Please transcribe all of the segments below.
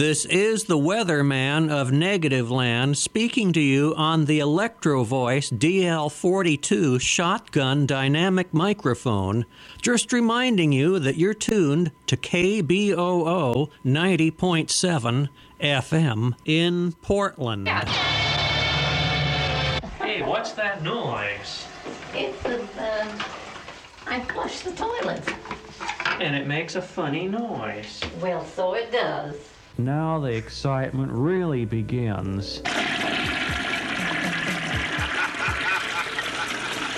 This is the weatherman of Negativland speaking to you on the Electro Voice DL42 shotgun dynamic microphone. Just reminding you that you're tuned to KBOO 90.7 FM in Portland. Hey, what's that noise? It's the, uh, I flush the toilet. And it makes a funny noise. Well, so it does. Now the excitement really begins.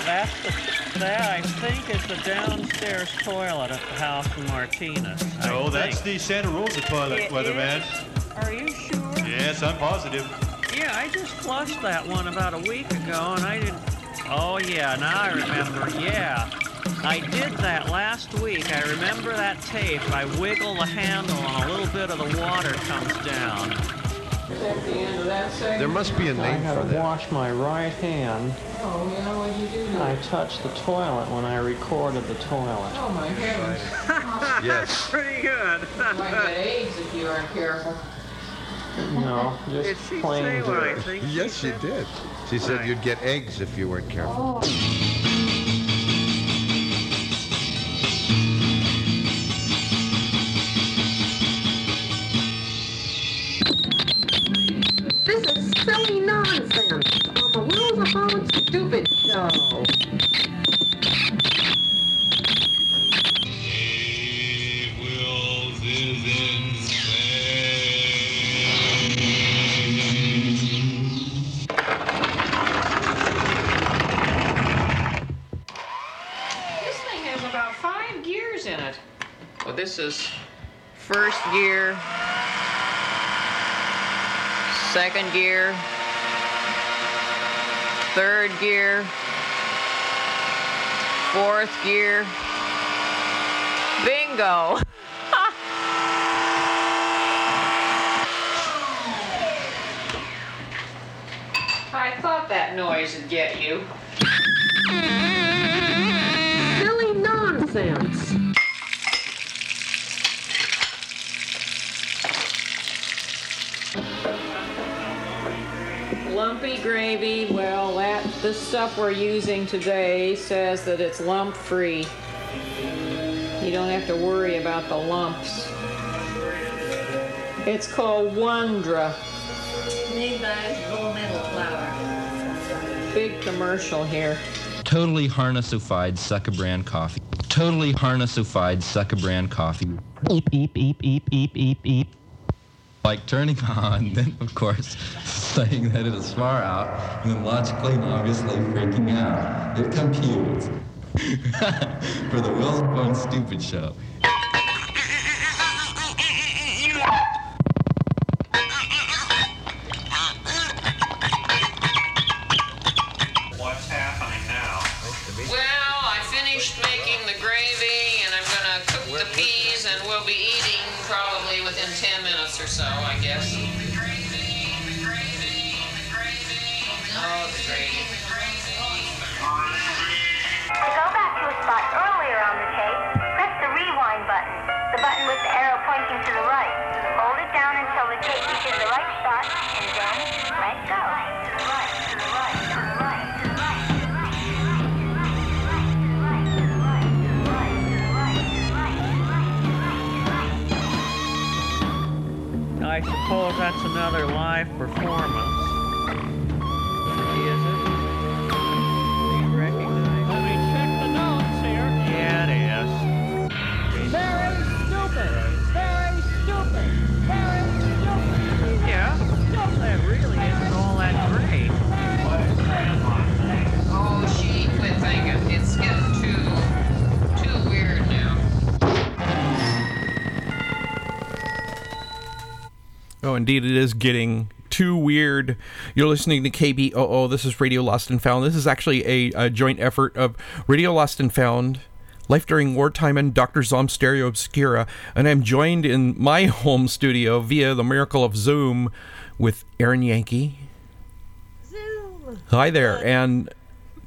That's the, that I think is the downstairs toilet at the house in Martinez. I No, that's think. the Santa Rosa toilet, It weatherman. is? Are you sure? Yes, I'm positive. Yeah, I just flushed that one about a week ago and I didn't. Oh, yeah, now I remember. Yeah. I did that last week. I remember that tape. I wiggle the handle and a little bit of the water comes down. At the end of that segment, There must be a name had for to that. wash my right hand. Oh, yeah, what'd you do? I touched the toilet when I recorded the toilet. Oh, my heavens. Yes. Pretty good. You might get AIDS if you aren't careful. no, just plain dirt. think Yes, she did. She said you'd get eggs if you weren't careful. This Stupid show. This thing has about five gears in it. Well, this is first gear, second gear, third gear, fourth gear. Bingo! I thought that noise would get you. Silly nonsense. Lumpy gravy, well, that this stuff we're using today says that it's lump free. You don't have to worry about the lumps. It's called Wondra. Made by Gold Medal Flour. Big commercial here. Totally harnessified sucker brand coffee. Totally harnessified sucker brand coffee. Beep, beep, beep, beep, beep, beep, beep. Like turning on, then of course saying that it is far out, and then logically and obviously freaking out. It computes. For the Will's Phone Stupid Show. Indeed, it is getting too weird. You're listening to KBOO. This is Radio Lost and Found. This is actually a, a joint effort of Radio Lost and Found, Life During Wartime, and Dr. Zomb Stereo Obscura. And I'm joined in my home studio via the miracle of Zoom with Erin Yanke. Zoom. Hi there. And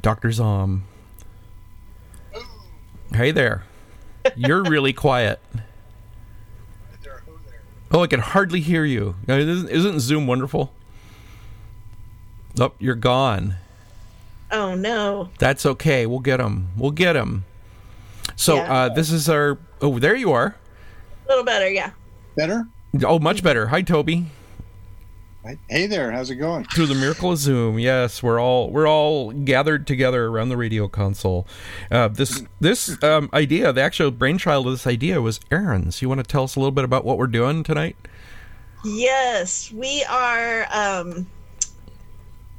Dr. Zomb. Hey there. You're really quiet. Oh, I can hardly hear you. Isn't, isn't Zoom wonderful? Oh, you're gone. Oh no. That's okay. We'll get him. We'll get him. So Yeah. uh, this is our. Oh, there you are. A little better, yeah. Better? Oh, much better. Hi, Toby. Hey there, how's it going? Through the miracle of Zoom, yes, we're all we're all gathered together around the radio console. Uh, this this um, idea, the actual brainchild of this idea, was Erin's. You want to tell us a little bit about what we're doing tonight? Yes, we are. Um,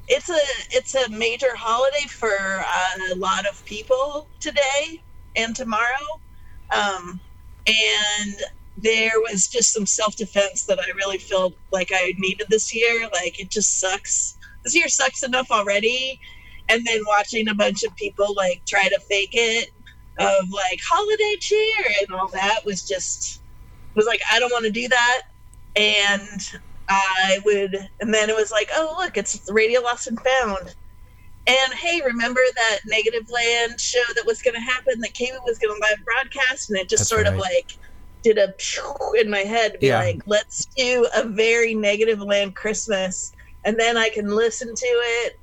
it's a it's a major holiday for uh, a lot of people today and tomorrow, um, and there was just some self defense that I really felt like I needed this year. Like it just sucks. This year sucks enough already, and then watching a bunch of people like try to fake it of like holiday cheer and all that was just was like I don't want to do that. And I would, and then it was like, oh look, it's Radio Lost and Found, and hey, remember that Negativland show that was going to happen that Kaylee was going to live broadcast, and it just That's sort of like did a in my head to be Yeah. like, let's do a very Negativland Christmas, and then I can listen to it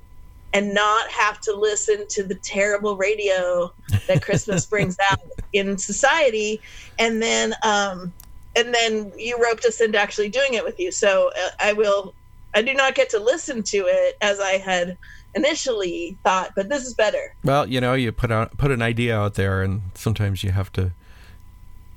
and not have to listen to the terrible radio that Christmas brings out in society, and then um, and then you roped us into actually doing it with you. So uh, I will. I do not get to listen to it as I had initially thought, but this is better. Well, you know, you put out put an idea out there, and sometimes you have to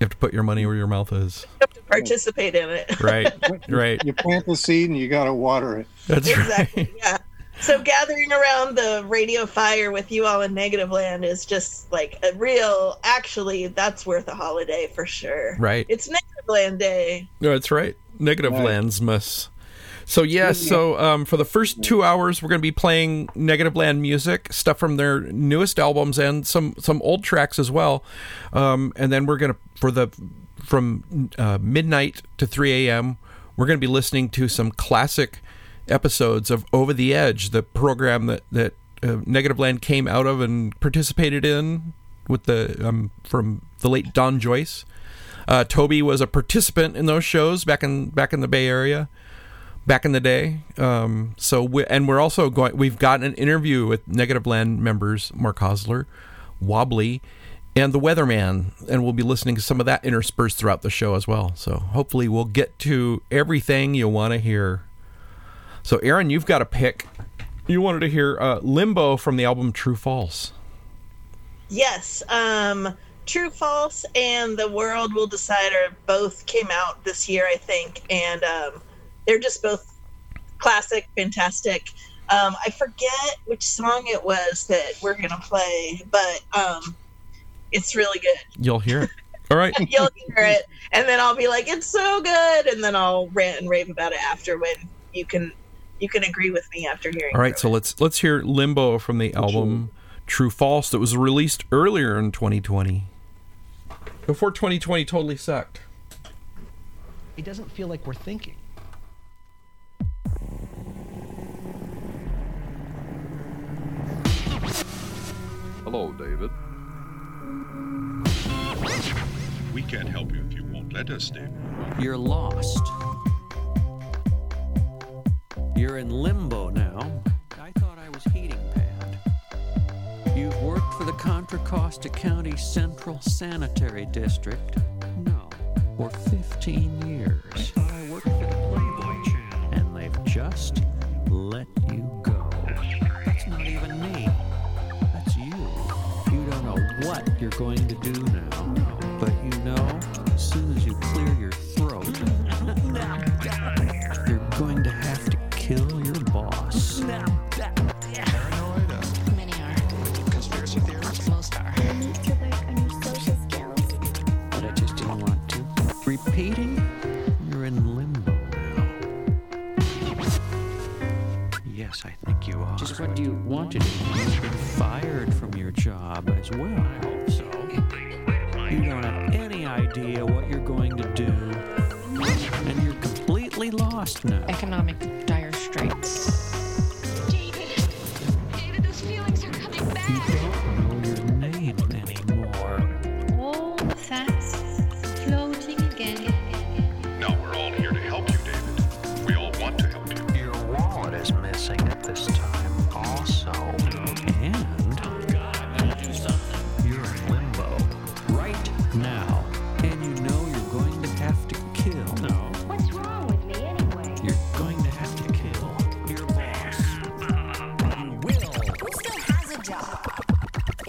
you have to put your money where your mouth is. I have to participate in it. Right, right. You plant the seed and you got to water it. That's exactly. Yeah. So gathering around the radio fire with you all in Negativland is just like a real. Actually, that's worth a holiday for sure. Right. It's Negativland Day. No, that's right. Negative Right. Landsmus. So yes, so um, for the first two hours, we're going to be playing Negativland music, stuff from their newest albums, and some some old tracks as well. Um, and then we're going to for the from uh, midnight to three a.m. We're going to be listening to some classic episodes of Over the Edge, the program that that uh, Negativland came out of and participated in with the um, from the late Don Joyce. Uh, Toby was a participant in those shows back in back in the Bay Area, back in the day. Um, so we, and we're also going. We've got an interview with Negativland members Mark Hosler, Wobbly, and the Weatherman, and we'll be listening to some of that interspersed throughout the show as well. So hopefully we'll get to everything you want to hear. So Erin, you've got a pick. You wanted to hear uh, Limbo from the album True False. Yes. Um, True False and The World Will Decide are both came out this year, I think, and um, they're just both classic, fantastic. Um, I forget which song it was that we're gonna play, but um, it's really good. You'll hear it. All right. You'll hear it, and then I'll be like, "It's so good," and then I'll rant and rave about it after when you can you can agree with me after hearing. It. All right, so let's let's hear Limbo from the album True False that was released earlier in 2020. Before 2020 totally sucked. It doesn't feel like we're thinking. Hello, David. We can't help you if you won't let us, David. You're lost. You're in limbo now. I thought I was heating pad. You've worked for the Contra Costa County Central Sanitary District. No, for 15 years. I thought I worked for the Playboy Channel. And they've just let you what you're going to do now. But you know, as soon as you clear your throat, you're going to have to kill your boss. Paranoid? Many are. conspiracy theorist? Most are. You need to work on your social skills. But I just didn't want to. Repeating, you're in limbo now. Yes, I think you are. Just what do you want to do? fired from your job as well. So. You don't have any idea what you're going to do, and you're completely lost now. Economic dire straits. David, You don't know your name anymore. All floating again. Now we're all here to help you, David. We all want to help you. Your wallet is missing at this time.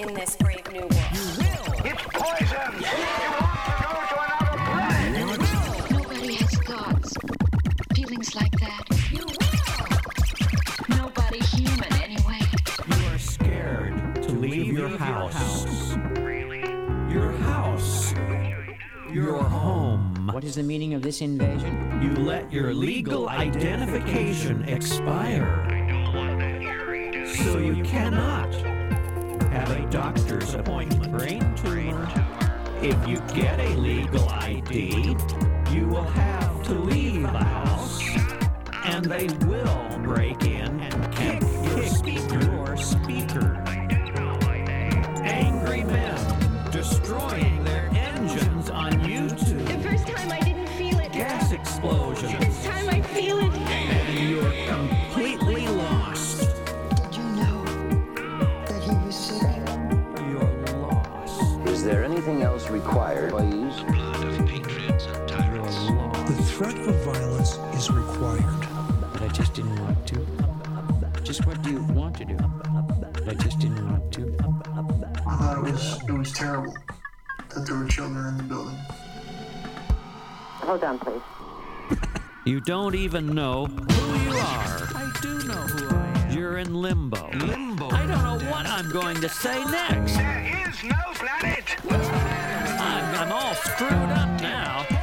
In this brave new world. It's poison! You want to go to another planet! Nobody has thoughts, feelings like that. You will! Nobody human, anyway. You are scared to leave your house. Your house. Your home. What is the meaning of this invasion? You let your legal identification expire. So you cannot have a doctor's appointment. Brain tumor. If you get a legal ID, you will have to leave the house. And they will break in and kick your speaker. Your speaker. Angry men destroying threat of violence is required. But I just didn't want to. Just what do you want to do? But I just didn't want to. I thought it was it was terrible that there were children in the building. Hold on, please. You don't even know who you are. I do know who I am. You're in limbo. Limbo. I don't know what I'm going to say next. There is no planet! I'm, I'm all screwed up now.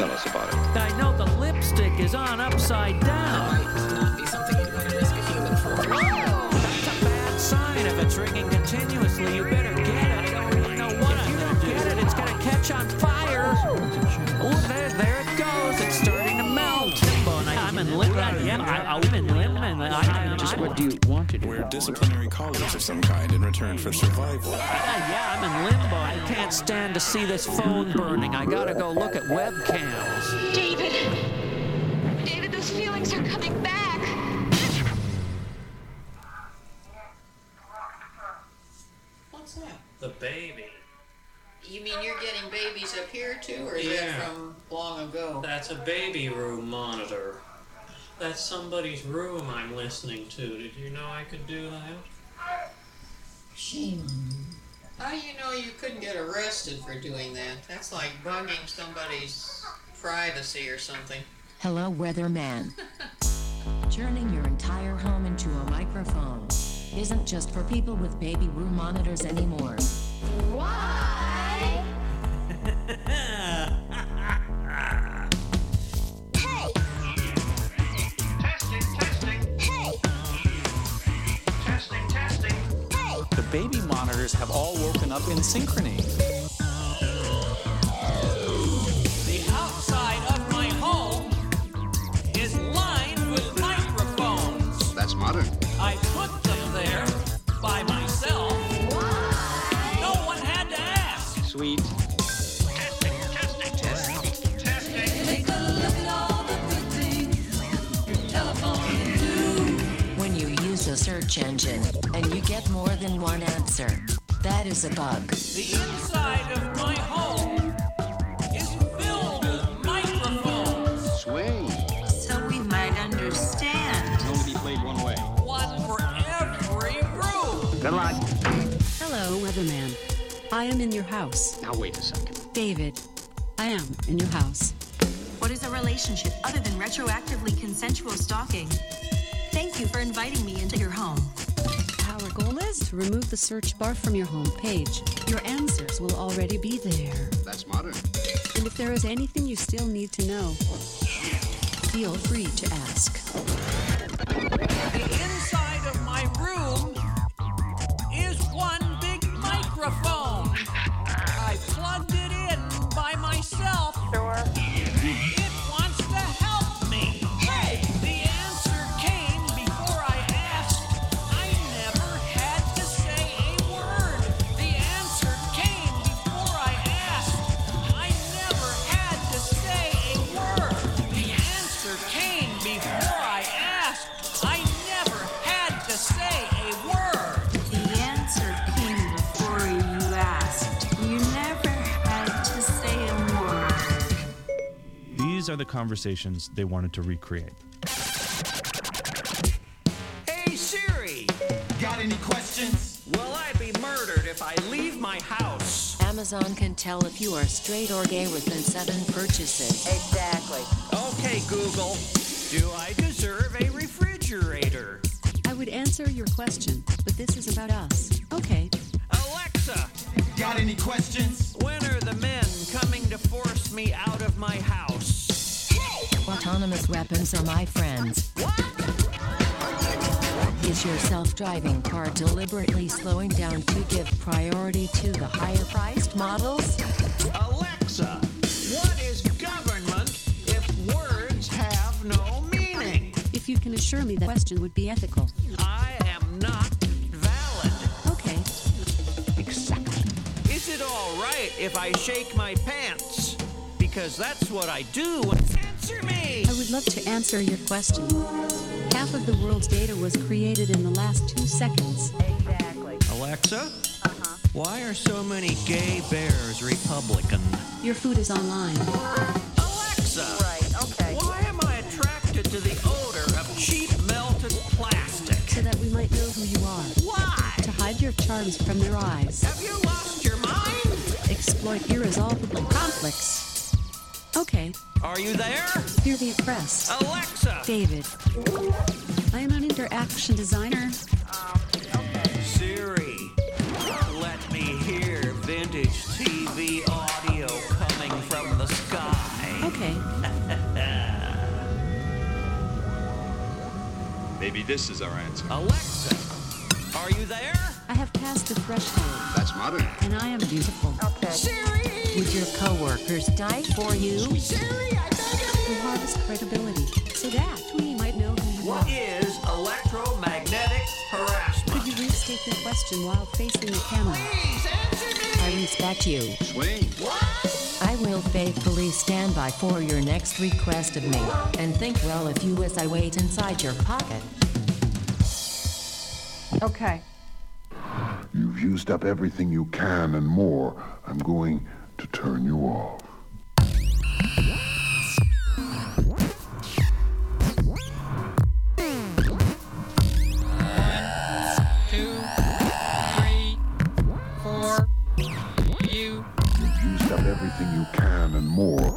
Tell us about it. I know the lipstick is on upside down. Oh, that's a bad sign. If it's ringing continuously, you better get it. I don't really know what if you don't get it, it's gonna catch on fire. Oh, there, there it goes. It's starting to melt. I, I'm in limbo. Yeah, I, I'm in limbo. And I, I, Just what do you want to do? We're disciplinary college of some kind in return for survival. Yeah, yeah, I'm in limbo. I can't stand to see this phone burning. I gotta go look at webcams. David! David, those feelings are coming back! What's that? The baby. You mean you're getting babies up here too, or is that from long ago? That's a baby room monitor. That's somebody's room I'm listening to. Did you know I could do that? Shame on you. How do you know you couldn't get arrested for doing that? That's like bugging somebody's privacy or something. Hello, weatherman. Turning your entire home into a microphone isn't just for people with baby room monitors anymore. Why? The baby monitors have all woken up in synchrony. The outside of my home is lined with microphones. That's modern. I put them there by myself. Why? No one had to ask. Sweet. Search engine and you get more than one answer, that is a bug. The inside of my home is filled with microphones. Swing. So we might understand. Can only be played one way. One for every room. Good luck. Hello, weatherman. I am in your house. Now wait a second. David, I am in your house. What is a relationship other than retroactively consensual stalking? Thank you for inviting me into your home. Our goal is to remove the search bar from your home page. Your answers will already be there. That's modern. And if there is anything you still need to know, feel free to ask. are the conversations they wanted to recreate. Hey Siri, got any questions? Will I be murdered if I leave my house? Amazon can tell if you are straight or gay within seven purchases. Exactly. Okay, Google, do I deserve a refrigerator? I would answer your question, but this is about us. Okay. Alexa, got any questions? When are the men coming to force me out of my house? Autonomous weapons are my friends. Is your self-driving car deliberately slowing down to give priority to the higher priced models? Alexa, what is government if words have no meaning? If you can assure me the question would be ethical. I am not valid. Okay. Exactly. Is it all right if I shake my pants? Because that's what I do. Answer me! I would love to answer your question. Half of the world's data was created in the last two seconds. Exactly. Alexa, Uh-huh. why are so many gay bears Republican? Your food is online. Alexa, Right, okay. why am I attracted to the odor of cheap melted plastic? So that we might know who you are. Why? To hide your charms from their eyes. Have you lost your mind? Exploit irresolvable conflicts. Okay. Are you there? Fear the oppressed. Alexa! David. I am an interaction designer. Siri, let me hear vintage TV audio coming from the sky. Okay. Maybe this is our answer. Alexa, are you there? I have passed the threshold, That's modern. and I am beautiful. Okay. Siri! Would your coworkers die for you? Siri, I beg We harvest credibility, so that we might know who you What are. What is electromagnetic harassment? Could you restate your question while facing the camera? Please answer I respect you. Swing. What? I will faithfully stand by for your next request of me, and think well of you as I wait inside your pocket. Okay. You've used up everything you can and more. I'm going to turn you off. Two, three, four. You. You've used up everything you can and more.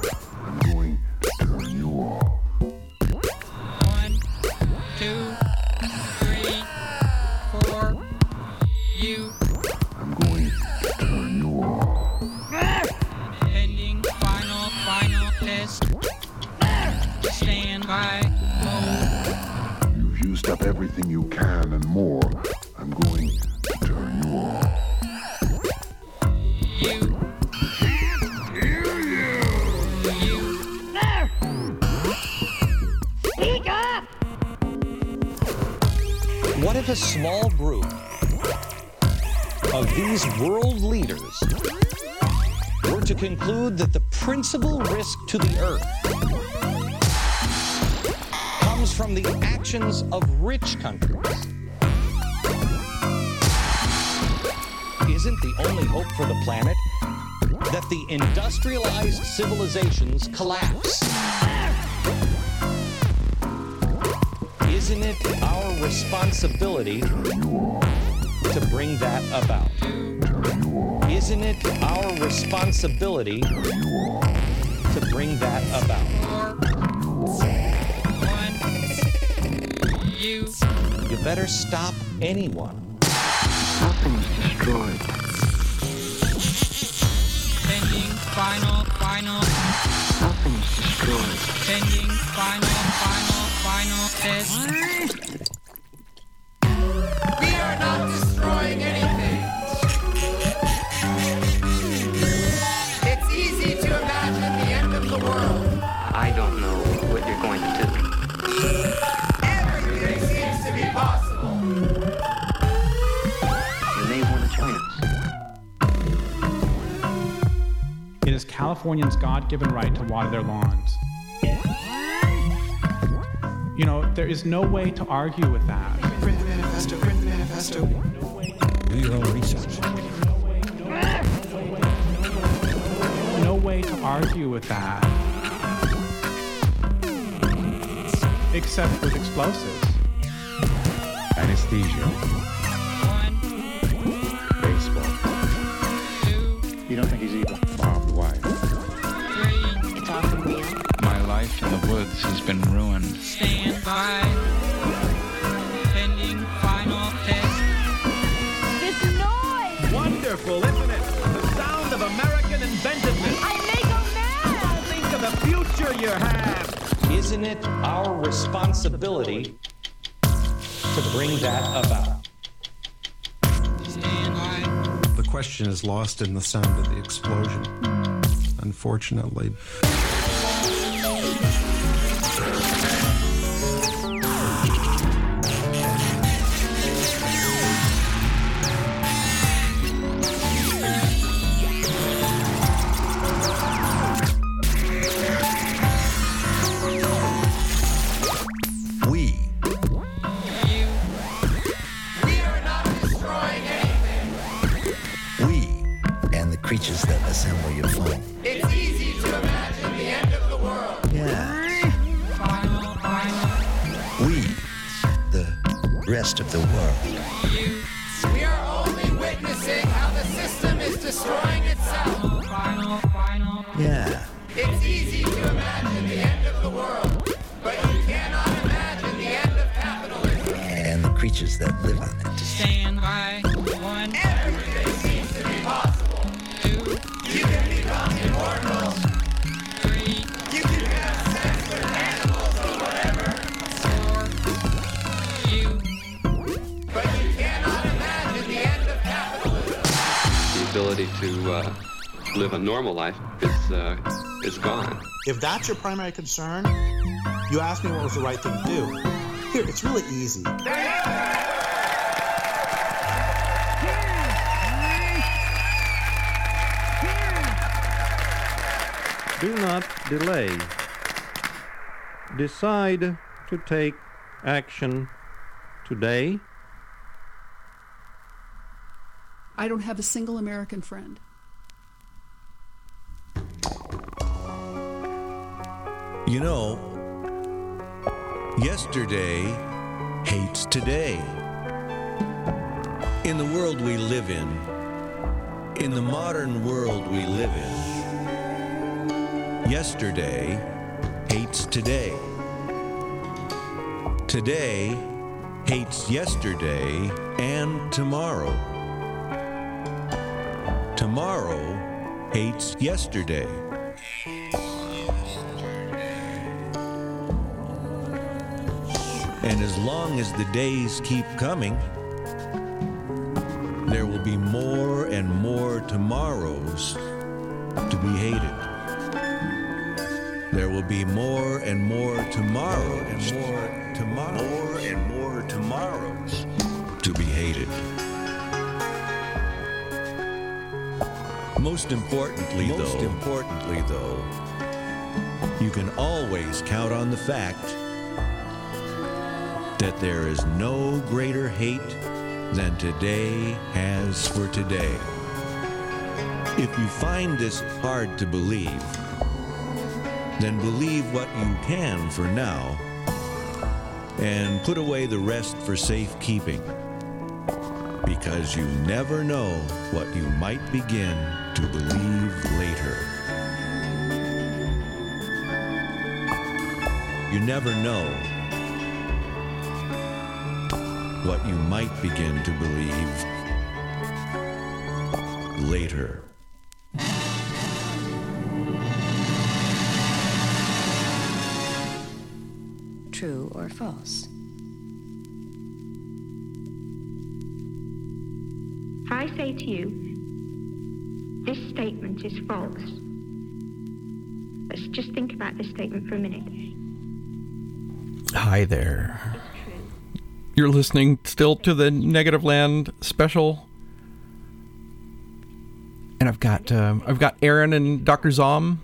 Conclude that the principal risk to the earth comes from the actions of rich countries? Isn't the only hope for the planet that the industrialized civilizations collapse? Isn't it our responsibility to bring that about? Isn't it our responsibility to bring that about? You. You better stop anyone. Nothing's destroyed. Pending final, final. Nothing's destroyed. Pending final, final, final test. Californians' God given right to water their lawns. You know, there is no way to argue with that. Print the manifesto, print the manifesto. Do your own research. No way to argue with that. Except with explosives. Anesthesia. Isn't it our responsibility to bring that about? The question is lost in the sound of the explosion. Unfortunately. Creatures that live on it. Stand by. One, Everything seems to be possible. two, You can become immortal. three, You can have sex with animals or whatever, four, you. but you cannot imagine the end of capitalism. the ability to uh, live a normal life is uh, is gone. If that's your primary concern, you asked me what was the right thing to do. Here, it's really easy. Do not delay. Decide to take action today. I don't have a single American friend. You know, yesterday hates today. In the world we live in, in the modern world we live in, yesterday hates today. Today hates yesterday and tomorrow. Tomorrow hates yesterday. And as long as the days keep coming, there will be more and more tomorrows to be hated. There will be more and more tomorrow and more tomorrow, more and more tomorrows to be hated. Most importantly, Most though, importantly though, you can always count on the fact that there is no greater hate than today has for today. If you find this hard to believe, then believe what you can for now and put away the rest for safekeeping. Because you never know what you might begin to believe later. You never know what you might begin to believe later. True or false? If I say to you, this statement is false, let's just think about this statement for a minute. Hi there. You're listening still to the Negativland special, and I've got um, I've got Erin and Dr. Zomb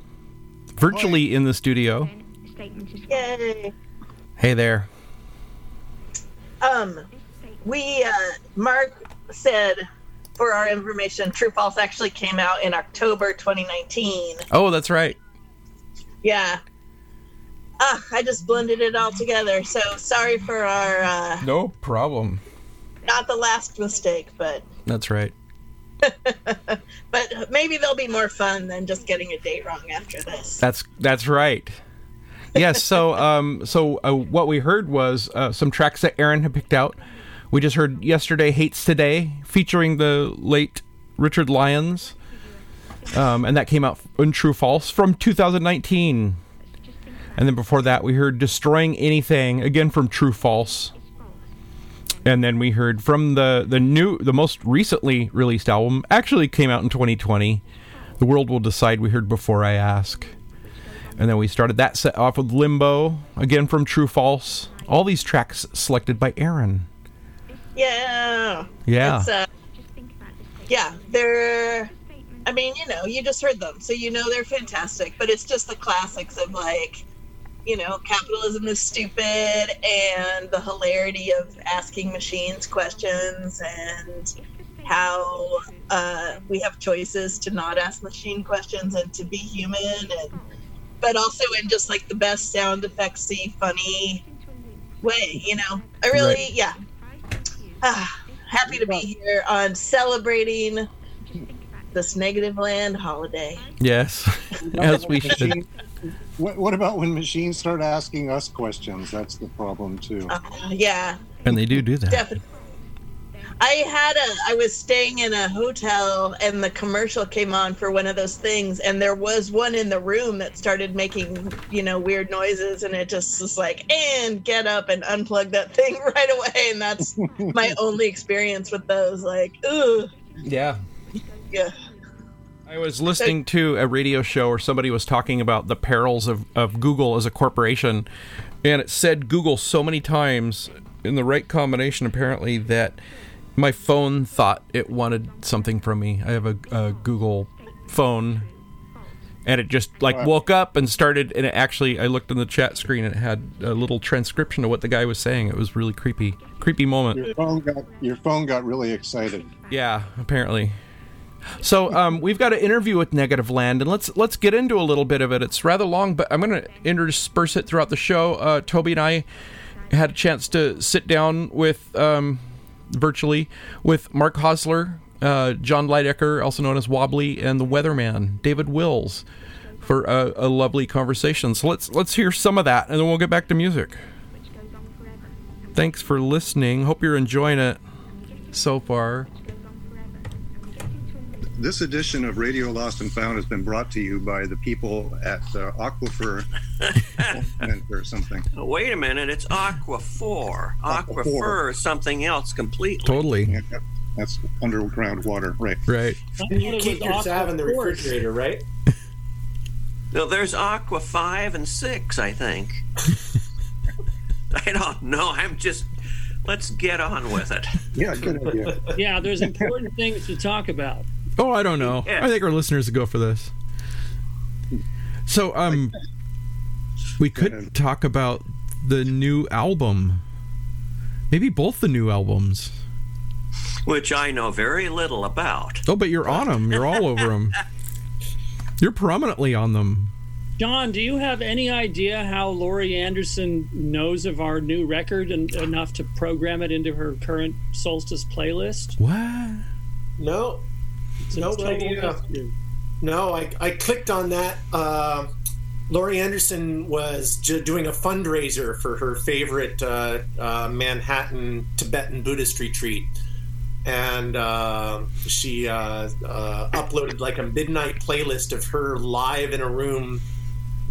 virtually in the studio. Yay! Hey there. Um, we uh, Mark said for our information, True False actually came out in October 2019. Oh, that's right. Yeah. Ah, I just blended it all together. So sorry for our uh, No problem. not the last mistake, but That's right. but maybe there'll be more fun than just getting a date wrong after this. That's that's right. yes. So, um, so uh, what we heard was uh, some tracks that Erin had picked out. We just heard "Yesterday Hates Today" featuring the late Richard Lyons, um, and that came out in True False from 2019. And then before that, we heard "Destroying Anything" again from True False. And then we heard from the the new, the most recently released album. Actually, came out in 2020. The world will decide. We heard "Before I Ask." And then we started that set off with Limbo, again from True False. All these tracks selected by Erin. Yeah. Yeah. It's, uh, yeah, they're. I mean, you know, you just heard them, so you know they're fantastic. But it's just the classics of like, you know, capitalism is stupid, and the hilarity of asking machines questions, and how uh, we have choices to not ask machine questions and to be human, and but also in just like the best sound effectsy, funny way. You know, I really, Right. yeah. Ah, happy to be here on celebrating this Negativland holiday. Yes, as we should. What, what about when machines start asking us questions? That's the problem too. Uh, yeah, And they do do that. definitely. I had a I was staying in a hotel and the commercial came on for one of those things and there was one in the room that started making, you know, weird noises and it just was like, and get up and unplug that thing right away and that's my only experience with those like, ooh, Yeah. yeah. I was listening to a radio show where somebody was talking about the perils of, of Google as a corporation, and it said Google so many times in the right combination, apparently, that my phone thought it wanted something from me. I have a, a Google phone, and it just like woke up and started. And it actually, I looked in the chat screen, and it had a little transcription of what the guy was saying. It was really creepy, creepy moment. Your phone got your phone got really excited. Yeah, apparently. So um, we've got an interview with Negativland, and let's let's get into a little bit of it. It's rather long, but I'm going to intersperse it throughout the show. Uh, Toby and I had a chance to sit down with um, virtually with Mark Hosler, uh, John Leidecker, also known as Wobbly, and the Weatherman, David Wills, for a, a lovely conversation. So let's let's hear some of that, and then we'll get back to music. Thanks for listening. Hope you're enjoying it so far. This edition of Radio Lost and Found has been brought to you by the people at uh, Aquifer or something. Wait a minute, it's Aqua 4. Aqua Aquaphor. 4 is something else completely. Totally. Yeah, that's underground water, right? Right. You keep your salve in the refrigerator, right? No, there's Aqua 5 and 6, I think. I don't know. I'm just. Let's get on with it. Yeah, good idea. Yeah, there's important things to talk about. Oh, I don't know. Yeah. I think our listeners would go for this. So, um, we could talk about the new album. Maybe both the new albums. Which I know very little about. Oh, but you're on them. You're all over them. You're prominently on them. John, do you have any idea how Laurie Anderson knows of our new record and enough to program it into her current Solstice playlist? What? No, It's a no double idea. question. No, I, I clicked on that. Uh, Laurie Anderson was j- doing a fundraiser for her favorite uh, uh, Manhattan Tibetan Buddhist retreat. And uh, she uh, uh, uploaded like a midnight playlist of her live in a room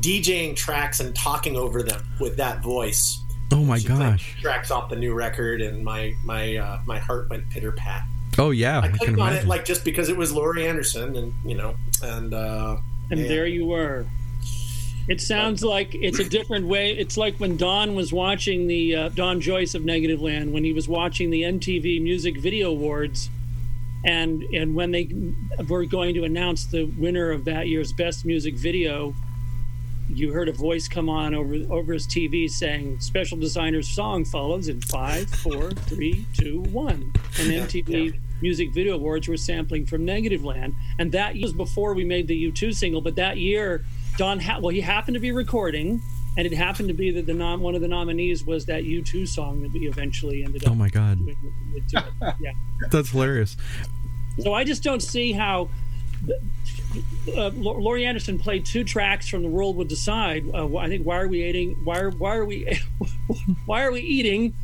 DJing tracks and talking over them with that voice. Oh my She gosh. Tracks off the new record, and my my uh, my heart went pitter pat. Oh yeah, I I clicked on it like just because it was Laurie Anderson, and you know, and uh, And yeah. there you were. It sounds like it's a different way. It's like when Don was watching the uh, Don Joyce of Negativland when he was watching the MTV Music Video Awards, and and when they were going to announce the winner of that year's Best Music Video, you heard a voice come on over over his TV saying, "Special designer's song follows in five, four, three, two, one." And MTV Music Video Awards were sampling from Negativland, and that was before we made the U2 single. But that year, Don, ha- well, he happened to be recording, and it happened to be that the nom- one of the nominees was that U2 song that we eventually ended up. Oh my god, with- with- with- yeah. that's hilarious. So I just don't see how. uh, Laurie Anderson played two tracks from "The World Would Decide." Uh, I think "Why Are We Eating?" Why are Why are we Why are we eating?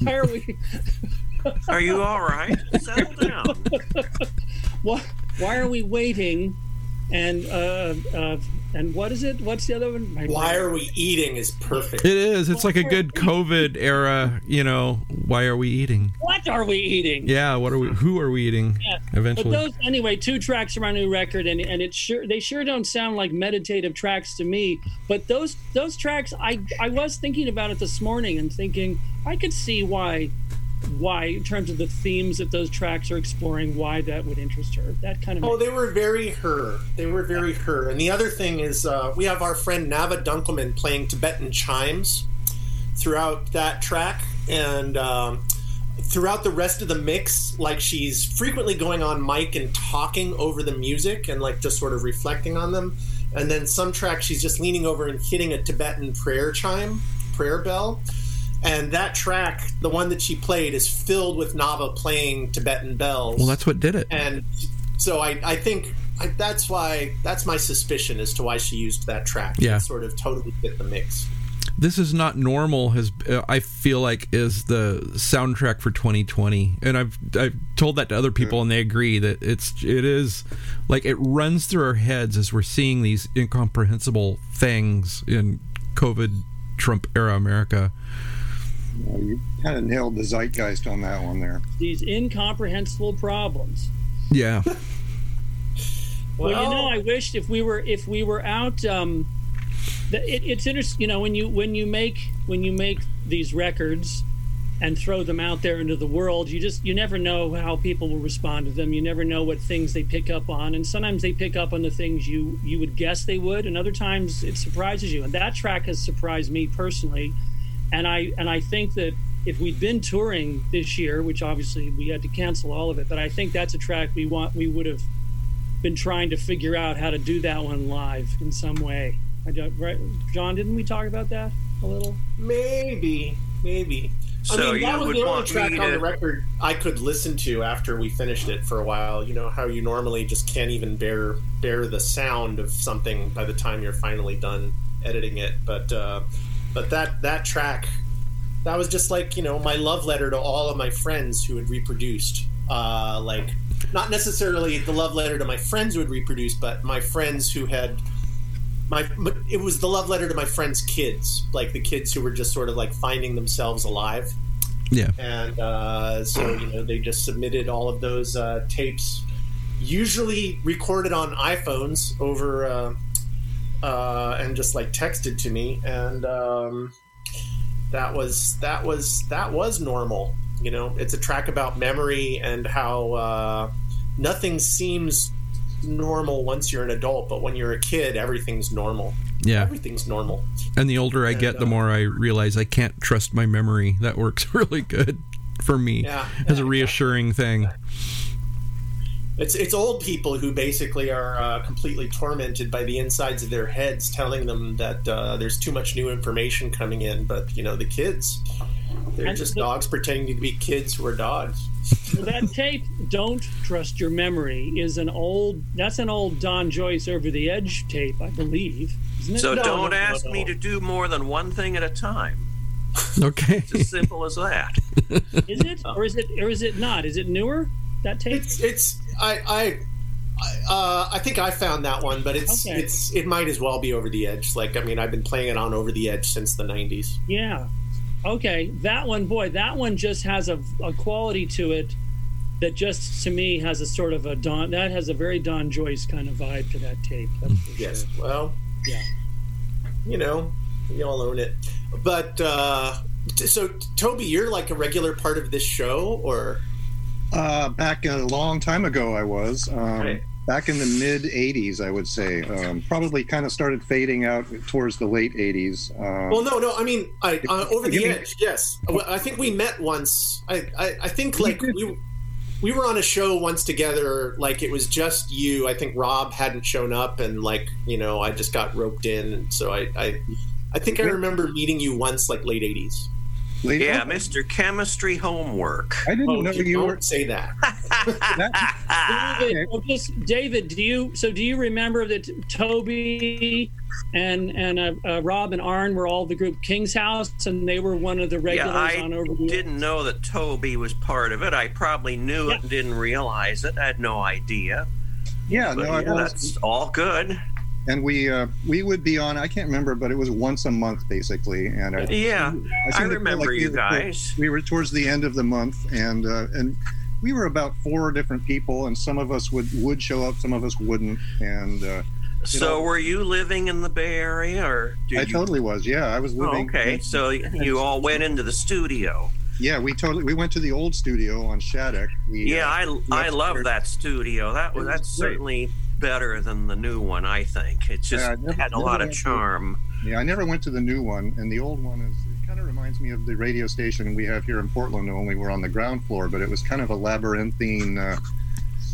Why are we? Are you all right? Settle down. why, why are we waiting? And uh, uh, and what is it? What's the other one? My Why brain- are we eating is perfect. It is. It's like a good COVID era. You know, why are we eating? What are we eating? Yeah. What are we? Who are we eating? Yeah. Eventually. But those anyway, two tracks from our new record, and and it sure they sure don't sound like meditative tracks to me. But those those tracks, I I was thinking about it this morning and thinking I could see why why in terms of the themes that those tracks are exploring, why that would interest her. That kind of Oh, they were very her. They were very her. And the other thing is, uh, we have our friend Nava Dunkelman playing Tibetan chimes throughout that track, and um, throughout the rest of the mix, like she's frequently going on mic and talking over the music and like just sort of reflecting on them. And then some tracks, she's just leaning over and hitting a Tibetan prayer chime, prayer bell. And that track, the one that she played, is filled with Nava playing Tibetan bells well, that's what did it. and so I, I think I, that's why that's my suspicion as to why she used that track. Yeah. it sort of totally fit the mix. This is not normal. Has uh, I feel like is the soundtrack for 2020, and I've I've told that to other people, and they agree that it's it is like it runs through our heads as we're seeing these incomprehensible things in COVID Trump era America. Well, you kind of nailed the zeitgeist on that one there. these incomprehensible problems. Yeah. Well, you know, I wished if we were if we were out. Um, the, it, it's interesting, you know, when you when you make when you make these records and throw them out there into the world, you just you never know how people will respond to them. You never know what things they pick up on, and sometimes they pick up on the things you you would guess they would, and other times it surprises you. And that track has surprised me personally, and I and I think that if we'd been touring this year, which obviously we had to cancel all of it, but I think that's a track we want we would have been trying to figure out how to do that one live in some way. I don't, right, John? Didn't we talk about that a little? Maybe, maybe. So I mean, that was the only track me on the record I could listen to after we finished it for a while. You know how you normally just can't even bear bear the sound of something by the time you're finally done editing it. But uh, but that that track, that was just like you know my love letter to all of my friends who had reproduced. Uh, like not necessarily the love letter to my friends who had reproduced, but my friends who had my it was the love letter to my friends' kids, like the kids who were just sort of like finding themselves alive. Yeah. And uh, so you know they just submitted all of those uh, tapes, usually recorded on iPhones over, uh, uh, and just like texted to me, and um, that was that was that was normal. You know, it's a track about memory and how uh, nothing seems normal once you're an adult, but when you're a kid, everything's normal. Yeah. Everything's normal. And the older I get, the uh, more I realize I can't trust my memory. That works really good for me Yeah. as a reassuring thing. It's it's old people who basically are uh, completely tormented by the insides of their heads, telling them that uh, there's too much new information coming in. But you know, the kids, they're And just the- dogs pretending to be kids who are dogs. Well, that tape, "Don't Trust Your Memory," is an old. That's an old Don Joyce "Over the Edge" tape, I believe. Isn't it? So No, don't no, no, ask no. me to do more than one thing at a time. Okay. It's as simple as that. Is it, or is it, or is it not? Is it newer? That tape? It's it's I I. Uh, I think I found that one, but it's Okay. it's it might as well be over the edge. Like I mean, I've been playing it on over the edge since the '90s. Yeah. Okay, that one, boy, that one just has a, a quality to it that just to me has a sort of a Don. That has a very Don Joyce kind of vibe to that tape. Yes. sure. Well, Yeah. you know, we all own it. But uh, so, Toby, you're like a regular part of this show, or Uh, back a long time ago, I was. Um, Right. Back in the mid 80s, I would say. Um, probably kind of started fading out towards the late 80s. Um, well, no, no. I mean, I uh, over the me- edge. Yes, I think we met once. I, I, I think like we. We were on a show once together, like it was just you. I think Rob hadn't shown up, and like you know, I just got roped in, and so I, I, I think I remember meeting you once, like late '80s. Lady- Yeah, Mr. Chemistry Homework. I didn't Oh, know you you were. say that. David, well, just- David, do you so do you remember that Toby and and uh, uh, Rob and Arn were all the group King's House, and they were one of the Yeah, regulars I on over the didn't know that Toby was part of it. I probably knew it and didn't realize it. I had no idea. Yeah, But no, yeah, was. that's all good. And we uh, we would be on. I can't remember, but it was once a month basically. And I, Yeah, I feel remember we you were guys. we were towards the end of the month, and uh, and we were about four different people, and some of us would would show up, some of us wouldn't, and. Uh, So, all- were you living in the Bay Area, or I you? totally was. Yeah, I was Oh, living. okay, so you all went into the studio. Yeah, we totally we went to the old studio on Shattuck. The, Yeah, uh, I I love that studio. That was was that's great. certainly better than the new one. I think it just Yeah, never- had a lot of went to- charm. Yeah, I never went to the new one, and the old one is. It kind of reminds me of the radio station we have here in Portland. Only we're on the ground floor, but it was kind of a labyrinthine. Uh,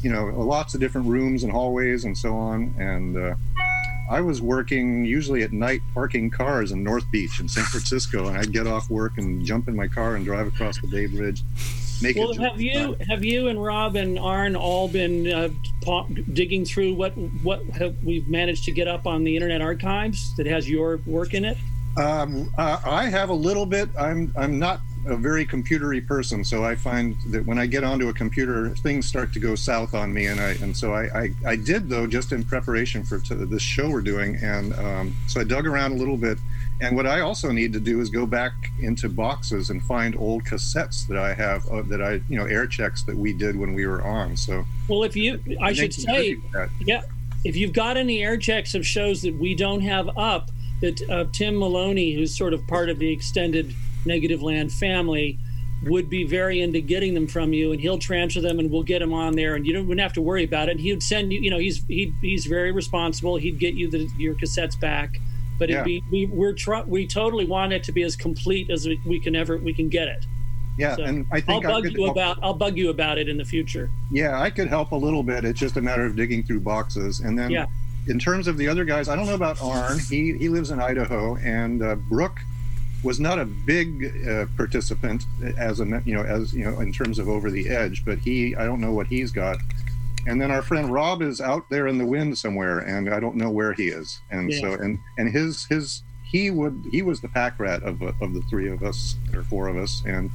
you know, lots of different rooms and hallways and so on. And uh, I was working usually at night parking cars in North Beach in San Francisco, and I'd get off work and jump in my car and drive across the Bay Bridge. Make Well, have you have you and Rob and Arn all been uh, digging through what what have we've managed to get up on the Internet Archives that has your work in it? Um, uh, I have a little bit. I'm I'm not a very computery person, so I find that when I get onto a computer, things start to go south on me, and I and so I I, I did though just in preparation for to this show we're doing, and um, so I dug around a little bit. And what I also need to do is go back into boxes and find old cassettes that I have uh, that I you know air checks that we did when we were on. So Well, if you, I should say, yeah, if you've got any air checks of shows that we don't have up, that uh, Tim Maloney, who's sort of part of the extended Negativland family, would be very into getting them from you, and he'll transfer them, and we'll get them on there, and you don't wouldn't have to worry about it. He would send you, you know, he's he, he's very responsible. He'd get you the, your cassettes back, but it'd Yeah. be we we're tr- we totally want it to be as complete as we, we can ever we can get it. yeah, So and I think I'll bug could you about I'll bug you about it in the future. Yeah, I could help a little bit. It's just a matter of digging through boxes. And then, Yeah. in terms of the other guys, I don't know about Arn. He he lives in Idaho, and uh, Brooke was not a big uh, participant as a you know as you know in terms of over the edge, but he I don't know what he's got. And then our friend Rob is out there in the wind somewhere, and I don't know where he is. And so and and his his he would he was the pack rat of of the three of us or four of us, and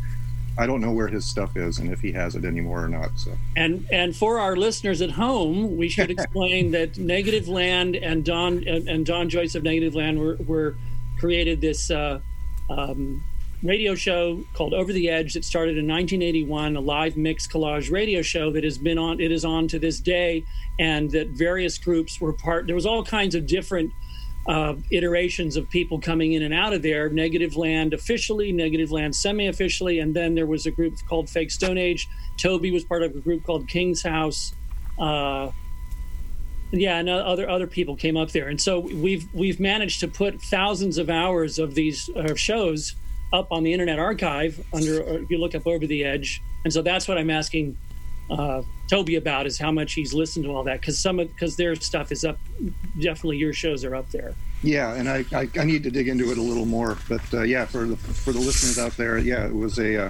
I don't know where his stuff is and if he has it anymore or not. So. And and for our listeners at home, we should explain that Negativland and Don and, and Don Joyce of Negativland were, were created this uh, um, radio show called Over the Edge that started in 1981, a live mix collage radio show that has been on. It is on to this day, and that various groups were part. There was all kinds of different uh, iterations of people coming in and out of there. Negativland officially, Negativland semi-officially, and then there was a group called Fake Stone Age. Toby was part of a group called King's House. Uh, yeah, and other other people came up there, and so we've we've managed to put thousands of hours of these uh, shows up on the Internet Archive. Under if you look up Over the Edge, and so that's what I'm asking uh, Toby about is how much he's listened to all that because some of because their stuff is up. Definitely, your shows are up there. Yeah, and I, I, I need to dig into it a little more. But uh, yeah, for the for the listeners out there, yeah, it was a, uh,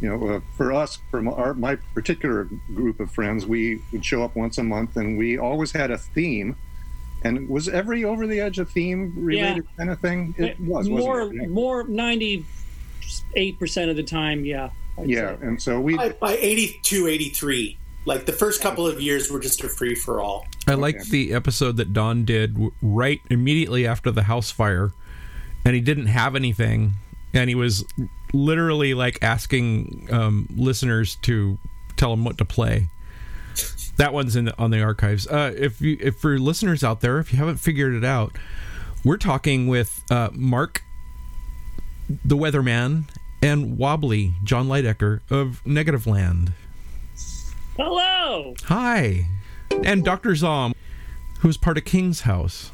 you know, uh, for us, for my, our, my particular group of friends, we would show up once a month, and we always had a theme. And was every over the edge a theme related kind of thing? It was more wasn't it? more ninety eight percent of the time. Yeah. I'd Yeah, say. and so we by, by 82, 83. Like the first couple of years were just a free for all. I liked the episode that Don did right immediately after the house fire, and he didn't have anything, and he was literally like asking um, listeners to tell him what to play. That one's in the, on the archives. Uh, if you, if for listeners out there, if you haven't figured it out, we're talking with uh, Mark, the Weatherman, and Wobbly John Leidecker of Negativland. Hello. Hi, and Doctor Zomb, who's part of King's House.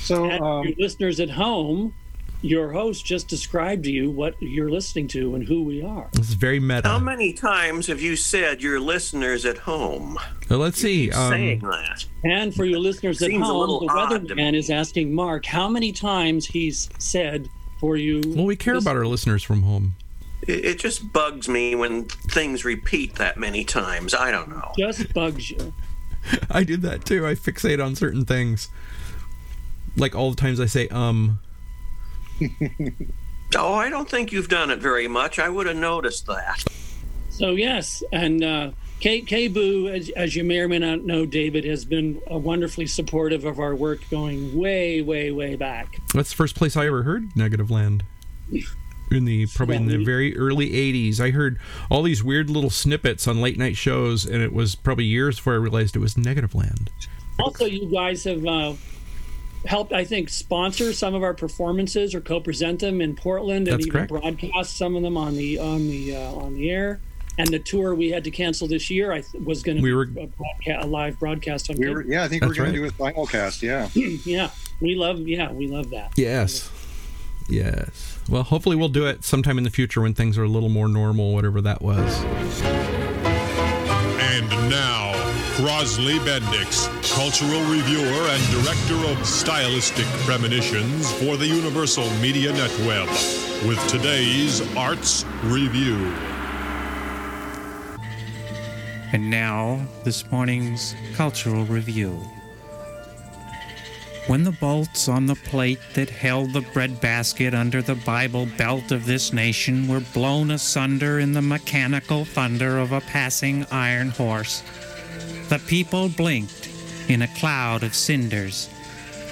So, um, your listeners at home, your host just described to you what you're listening to and who we are. This is very meta. How many times have you said your listeners at home? Well, let's see. Um, saying that. And for your listeners at home, little the weatherman is asking Mark how many times he's said for you. Well, we care about our listeners from home. It, it just bugs me when things repeat that many times. I don't know. Just bugs you. I do that too. I fixate on certain things. Like all the times I say um. Oh, I don't think you've done it very much. I would have noticed that. So yes, and uh, K K Boo, as, as you may or may not know, David has been uh, wonderfully supportive of our work going way, way, way back. That's the first place I ever heard Negativland. In the probably in the very early '80s, I heard all these weird little snippets on late night shows, and it was probably years before I realized it was Negativland. Also, you guys have uh, helped, I think, sponsor some of our performances or co-present them in Portland, and That's even correct. broadcast some of them on the on the uh, on the air. And the tour we had to cancel this year, I th- was going to We were- a, broadca- a live broadcast on. We were, yeah, I think we're That's going to do a simulcast. Yeah. yeah, we love. Yeah, we love that. Yes. Yes. Well, hopefully we'll do it sometime in the future when things are a little more normal, whatever that was. And now, Crosley Bendix, cultural reviewer and director of stylistic premonitions for the Universal Media Netweb, with today's Arts Review. And now, this morning's cultural review. When the bolts on the plate that held the breadbasket under the Bible belt of this nation were blown asunder in the mechanical thunder of a passing iron horse, the people blinked in a cloud of cinders,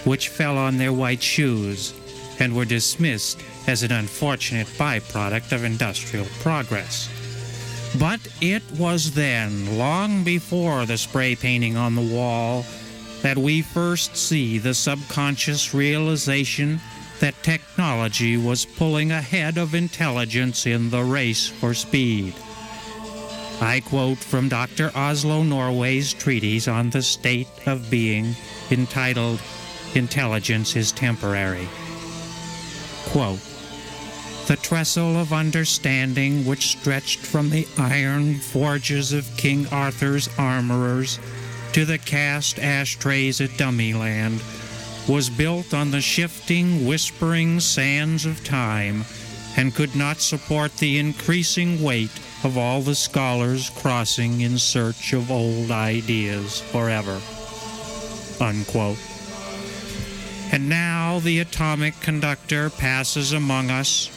which fell on their white shoes and were dismissed as an unfortunate byproduct of industrial progress. But it was then, long before the spray painting on the wall, that we first see the subconscious realization that technology was pulling ahead of intelligence in the race for speed. I quote from Dr. Oslo Norway's treatise on the state of being entitled Intelligence is Temporary. Quote, the trestle of understanding which stretched from the iron forges of King Arthur's armorers to the cast ashtrays at Dummyland was built on the shifting, whispering sands of time and could not support the increasing weight of all the scholars crossing in search of old ideas forever. Unquote. And now the atomic conductor passes among us.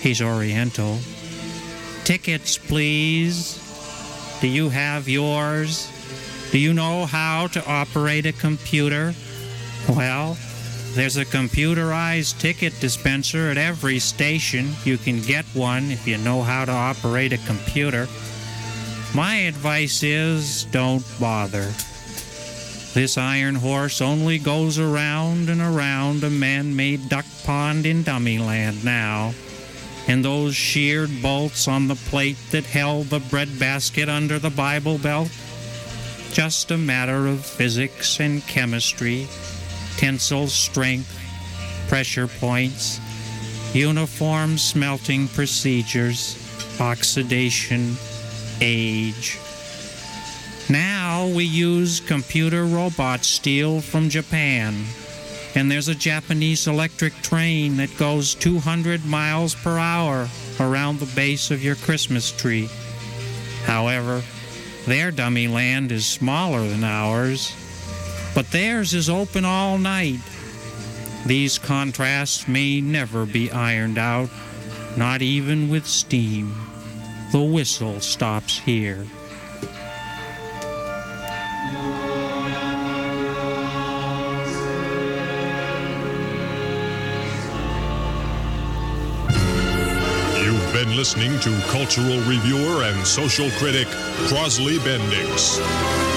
He's Oriental. Tickets, please. Do you have yours? Do you know how to operate a computer? Well, there's a computerized ticket dispenser at every station. You can get one if you know how to operate a computer. My advice is don't bother. This iron horse only goes around and around a man made duck pond in dummy land now. And those sheared bolts on the plate that held the breadbasket under the Bible belt? Just a matter of physics and chemistry, tensile strength, pressure points, uniform smelting procedures, oxidation, age. Now we use computer robot steel from Japan. And there's a Japanese electric train that goes 200 miles per hour around the base of your Christmas tree. However, their dummy land is smaller than ours, but theirs is open all night. These contrasts may never be ironed out, not even with steam. The whistle stops here. You've been listening to cultural reviewer and social critic Crosley Bendix.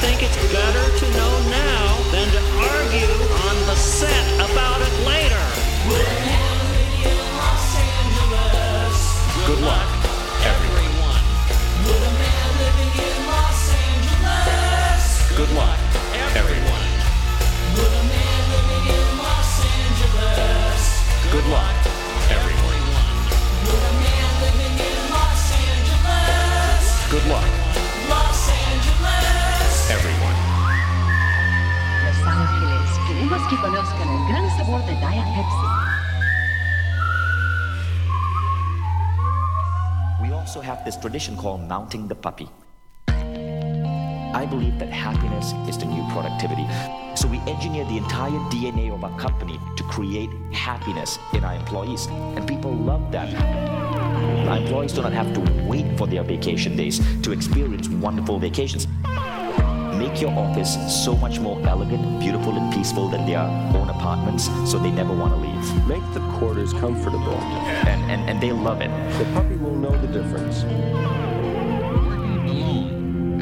Think it's better to know also have this tradition called mounting the puppy. I believe that happiness is the new productivity. So we engineer the entire DNA of our company to create happiness in our employees. And people love that. Our employees do not have to wait for their vacation days to experience wonderful vacations. Make your office so much more elegant, beautiful, and peaceful than their own apartments so they never want to leave. Make the quarters comfortable. And, and, and they love it. The puppy will know the difference.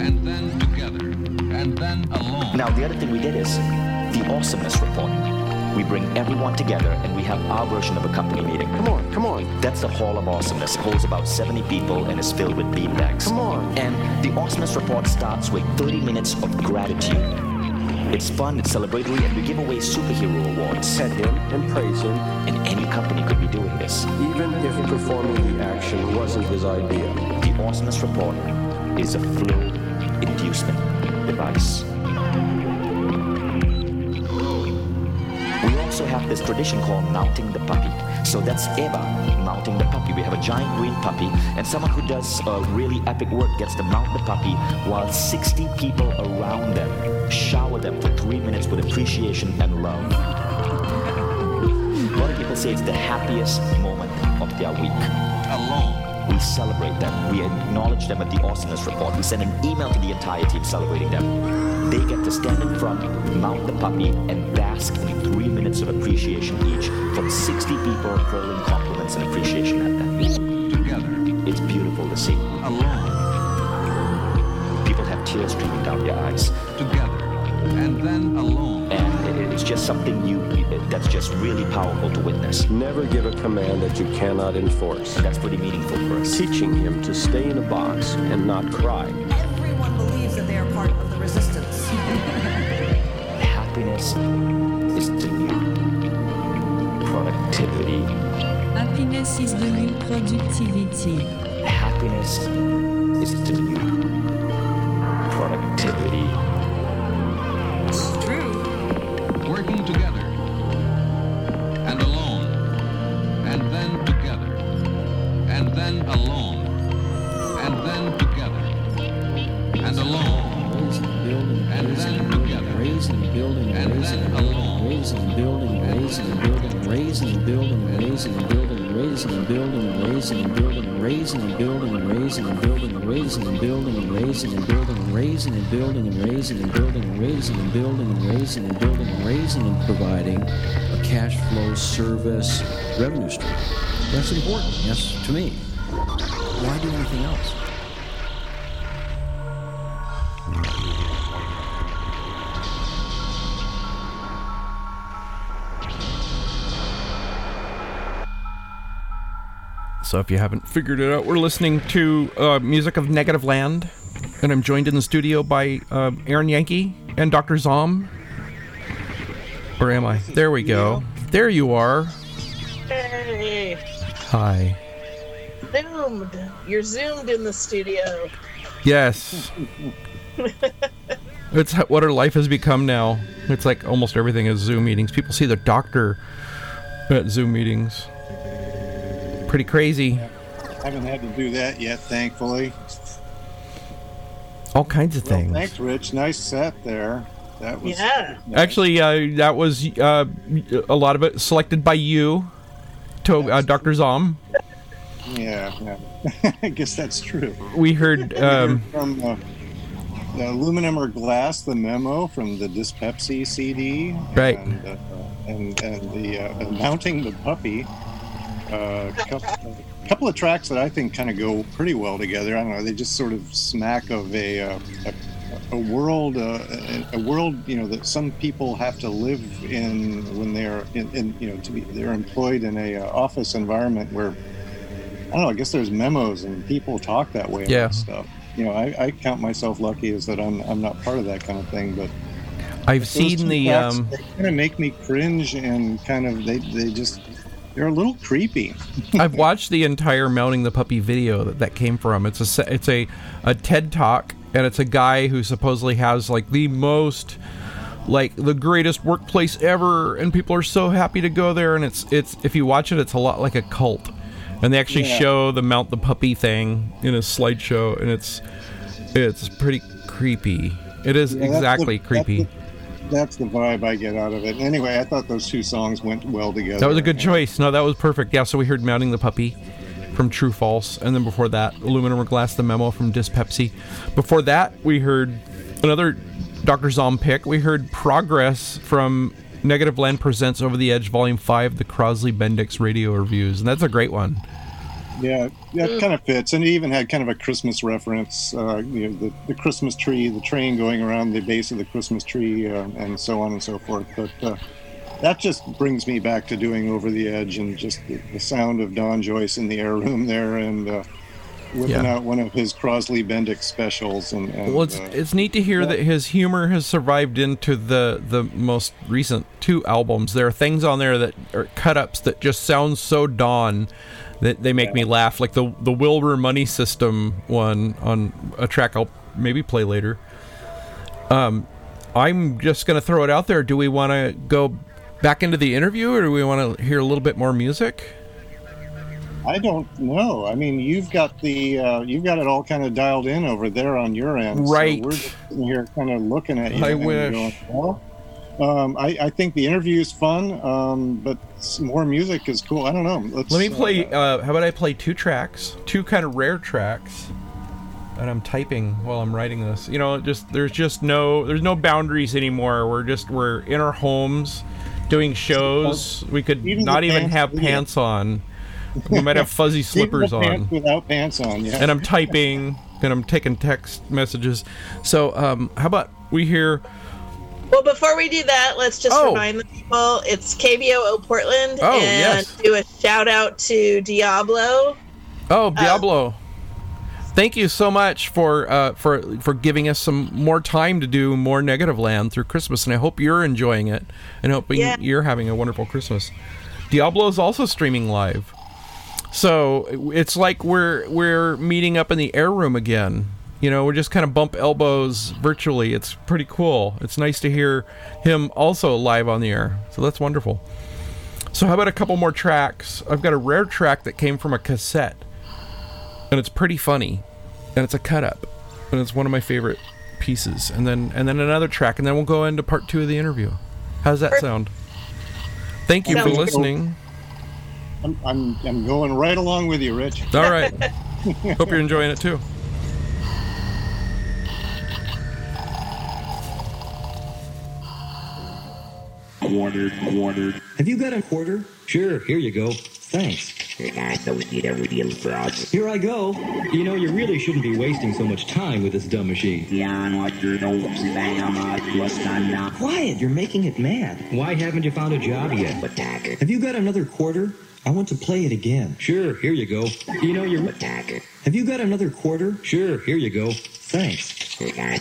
and then together, and then alone. Now, the other thing we did is the awesomeness report. We bring everyone together and we have our version of a company meeting. Come on, come on. That's the Hall of Awesomeness. It holds about 70 people and is filled with beanbags. Come on. And the awesomeness report starts with 30 minutes of gratitude. It's fun, it's celebratory, and we give away superhero awards. Pet him and praise him. And any company could be doing this. Even if performing the action wasn't his idea. The awesomeness report is a flow inducement device. Also have this tradition called mounting the puppy. So that's Eva mounting the puppy. We have a giant green puppy, and someone who does uh, really epic work gets to mount the puppy while 60 people around them shower them for three minutes with appreciation and love. A lot of people say it's the happiest moment of their week. Alone. We celebrate them. We acknowledge them at the awesomeness report. We send an email to the entire team celebrating them. They get to stand in front, mount the puppy, and bask in three minutes of appreciation each from 60 people hurling compliments and appreciation at them. Together. It's beautiful to see. Alone. People have tears streaming down their eyes. Together, and then alone. And it's just something you, that's just really powerful to witness. Never give a command that you cannot enforce. And that's pretty meaningful for us. Teaching him to stay in a box and not cry. Everyone believes that they are part of the resistance. Happiness is the new productivity. Happiness is the new productivity. Happiness is the new raising, and building, and raising, and building, and raising, and building, and raising, and building, and raising, and providing a cash flow service revenue stream. That's important, yes, to me. Why do anything else? So if you haven't figured it out, we're listening to uh, music of Negativland, and I'm joined in the studio by uh, Erin Yanke and Dr. Zomb. Where am I? There we go. There you are. Hey, Hi. zoomed. You're zoomed in the studio. Yes. It's what our life has become now. It's like almost everything is Zoom meetings. People see the doctor at Zoom meetings. Pretty crazy. I haven't had to do that yet, thankfully. All kinds of Well, things. thanks, Rich. Nice set there. That was Yeah. Actually, uh, that was uh, a lot of it selected by you, to uh, Dr. Zomb. Yeah, yeah. I guess that's true. We heard. Um, from uh, the aluminum or glass, the memo from the Dispepsi CD, Right. And, uh, and, and the uh, mounting the puppy. Uh, couple, a couple of tracks that I think kind of go pretty well together. I don't know. They just sort of smack of a uh, a, a world, uh, a, a world, you know, that some people have to live in when they're in, in you know, to be they're employed in a uh, office environment where I don't know. I guess there's memos and people talk that way Yeah. stuff. You know, I, I count myself lucky is that I'm I'm not part of that kind of thing. But I've seen the. tracks, Um, they kind of make me cringe and kind of they they just they're a little creepy. I've watched the entire mounting the puppy video that that came from. It's a it's a a TED talk, and it's a guy who supposedly has like the most like the greatest workplace ever, and people are so happy to go there. And it's it's if you watch it, it's a lot like a cult, and they actually Yeah. show the mount the puppy thing in a slideshow, and it's it's pretty creepy. It is Yeah, that's the- exactly that's creepy. That's the vibe I get out of it. Anyway, I thought those two songs went well together. That was a good choice. No, that was perfect. Yeah, so we heard Mounting the Puppy from True False, and then before that, Aluminum or Glass, the memo from Dispepsi. Before that, we heard another Dr. Zomb pick. We heard Progress from Negativland Presents Over the Edge, Volume 5, the Crosley Bendix radio reviews, and that's a great one. Yeah, that kind of fits, and it even had kind of a Christmas reference. Uh, you know, the, the Christmas tree, the train going around the base of the Christmas tree, uh, and so on and so forth. But uh, that just brings me back to doing Over the Edge, and just the, the sound of Don Joyce in the air room there, and uh, whipping Yeah. out one of his Crosley Bendix specials. And, and Well, it's, uh, it's neat to hear that his humor has survived into the, the most recent two albums. There are things on there that are cut ups that just sound so Don that they make me laugh. Like the the Wilbur Money System one on a track I'll maybe play later. Um, I'm just gonna throw it out there. Do we want to go back into the interview, or do we want to hear a little bit more music? I don't know. I mean, you've got the uh, you've got it all kind of dialed in over there on your end. Right. So we're just sitting here kind of looking at you. I wish. Going, well, um, I, I think the interview is fun, um, but more music is cool. I don't know. Let's, Let me play. Uh, how about I play two tracks, two kind of rare tracks, and I'm typing while I'm writing this. You know, just there's just no there's no boundaries anymore. We're just we're in our homes doing shows. We could Even not even pants- have yeah. pants on. We might have fuzzy slippers on. without pants on. Yeah. And I'm typing and I'm taking text messages. So um, how about we hear? Well, before we do that, let's just Oh. remind the people it's KBOO Portland Oh, and yes. do a shout out to Diablo. Oh, Diablo. Thank you so much for uh, for for giving us some more time to do more Negativland through Christmas, and I hope you're enjoying it, and hoping Yeah. you're having a wonderful Christmas. Diablo is also streaming live. So it's like we're we're meeting up in the air room again. You know, we're just kind of bump elbows virtually. It's pretty cool. It's nice to hear him also live on the air. So that's wonderful. So how about a couple more tracks? I've got a rare track that came from a cassette, and it's pretty funny, and it's a cut up, and it's one of my favorite pieces. And then and then another track, and then we'll go into part two of the interview. How's that sound? Thank you for Sounds listening. I'm, I'm, I'm going right along with you, Rich. All right. Hope you're enjoying it too. Quarter, quarter. Have you got a quarter? Sure, here you go. Thanks. Here I go. You know, you really shouldn't be wasting so much time with this dumb machine. Quiet, you're making it mad. Why haven't you found a job yet? Have you got another quarter? I want to play it again. Sure, here you go. You know, you're. Have you got another quarter? Sure, here you go. Thanks.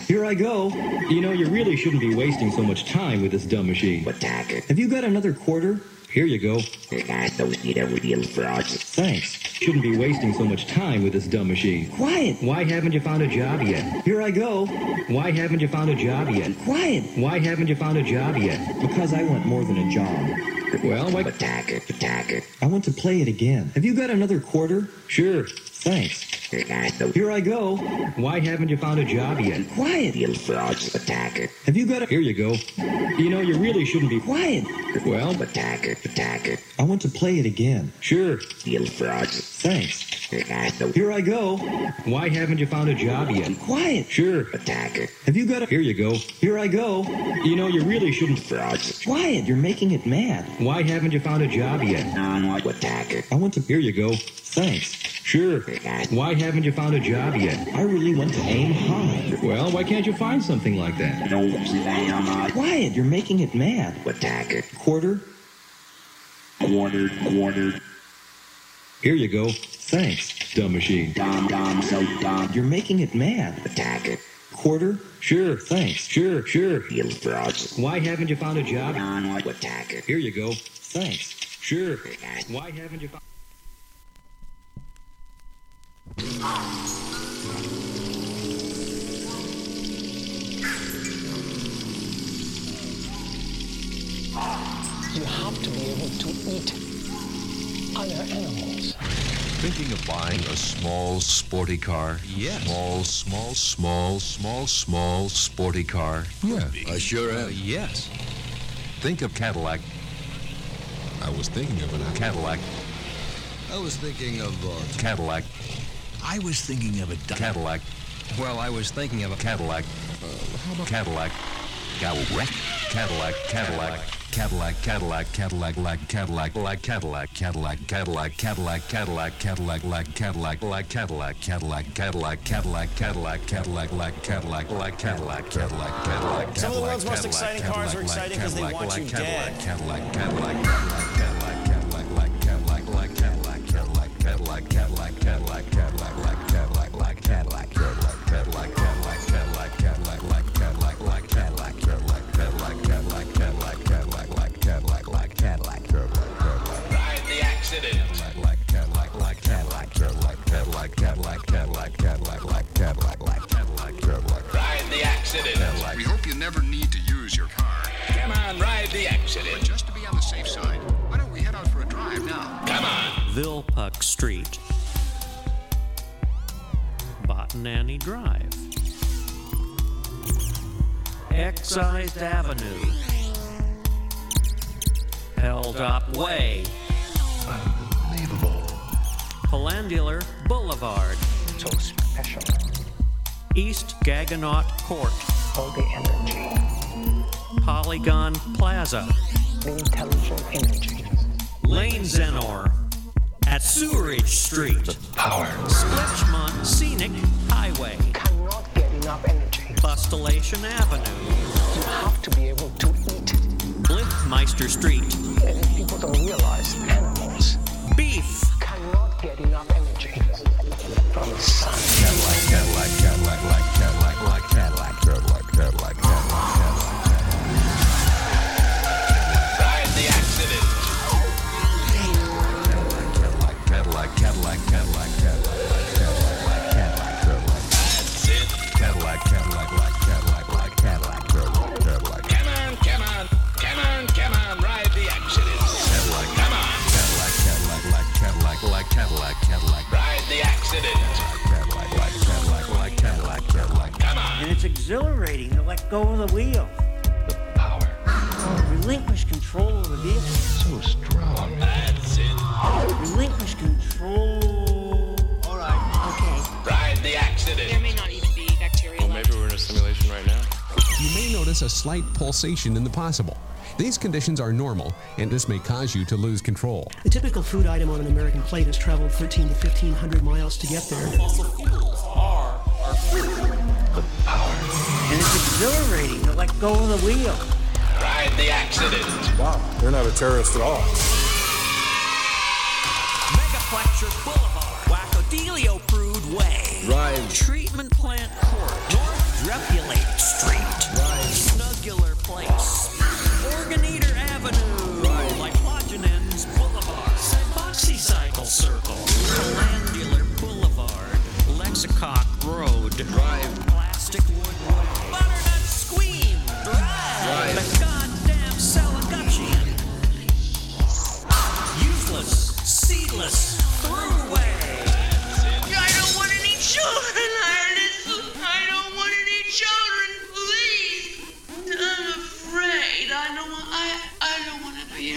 Here I go. You know, you really shouldn't be wasting so much time with this dumb machine. Have you got another quarter? Here you go. Thanks. Shouldn't be wasting so much time with this dumb machine. Quiet. Why haven't you found a job yet? Here I go. Why haven't you found a job yet? Quiet. Why haven't you found a job yet? Because I want more than a job. Well, why? I want to play it again. Have you got another quarter? Sure. Thanks. Here I go. Why haven't you found a job yet? Quiet. You fraudulent attacker. Have you got a... Here you go. You know, you really shouldn't be... Quiet. Well... Attacker, attacker. I want to play it again. Sure. You fraudulent. Thanks. Here I go. Why haven't you found a job yet? Quiet. Sure. Attacker. Have you got a... Here you go. Here I go. You know, you really shouldn't... Quiet. You're making it mad. Why haven't you found a job yet? I want to... Here you go. Thanks. Sure. Why haven't you found a job yet? I really want to aim high. Well, why can't you find something like that? No. Quiet. You're making it mad. Attacker. Quarter. Quarter. Quarter. Here you go. Thanks, dumb machine. Dumb, dumb, so dumb. You're making it mad. Attack it. Quarter? Sure, thanks. Sure, sure. You frauds. Why haven't you found a job? Attack it. Here you go. Thanks. Sure. Why haven't you found... You have to be able to eat other animals. Thinking of buying a small, sporty car? Yes. Small, small, small, small, small, sporty car? Yeah, I sure am. yes. Think of Cadillac. I was thinking of an Cadillac. I was thinking of uh, Cadillac. I was thinking of a di- Cadillac. Well, I was thinking of a Cadillac. how about Cadillac. Cadillac. Cadillac. Cadillac. Cadillac, Cadillac, Cadillac, Cadillac, like Cadillac, like Cadillac, Cadillac, Cadillac, Cadillac, Cadillac, Cadillac, like Cadillac, like Cadillac, Cadillac, Cadillac, Cadillac, Cadillac, Cadillac, like Cadillac, like Cadillac, Cadillac, Cadillac, Some of the world's most exciting cars are Cadillac, exciting 'cause they Cadillac, want you dead. Cadillac, Cadillac, Cadillac, like Cadillac, like Cadillac, like Cadillac, like Cadillac, like Cadillac, like Cadillac, like Cadillac, like Cadillac, like Cadillac, Come on, ride the accident. But just to be on the safe side, why don't we head out for a drive now? Come on. Vilpuck Street. Botanani Drive. Excised Avenue. Held Up Way. Unbelievable. Palandular Boulevard. So special. East Gaggenau Court. All the energy. Polygon Plaza. Intelligent energy. Lane Zenor. At Sewerage Street. Power. Splitchmont Scenic Highway. Cannot get enough energy. Bustillation Avenue. You have to be able to eat. Blinkmeister Street. And people don't realize animals Beef. cannot get enough energy from the sun. Exhilarating to let go of the wheel. The power. Relinquish control of the vehicle. So strong. That's it. Relinquish control. All right. Okay. Ride the accident. There may not even be bacteria left. Maybe we're in a simulation right now. You may notice a slight pulsation in the possible. These conditions are normal, and this may cause you to lose control. The typical food item on an American plate has traveled 13 to 1500 miles to get there. Fossil fuels are our food. The power. And it's exhilarating to let go of the wheel. Ride the accident. Wow, they're not a terrorist at all. Megaplecture Boulevard, Wackodelio Prude Way, Ride. Treatment Plant Court, North Drepulate Street, Snugular Place, Organeator Avenue, Lipogenins Boulevard, Cyboxy Cycle Circle, Glandular Boulevard, Lexicock Road, Drive,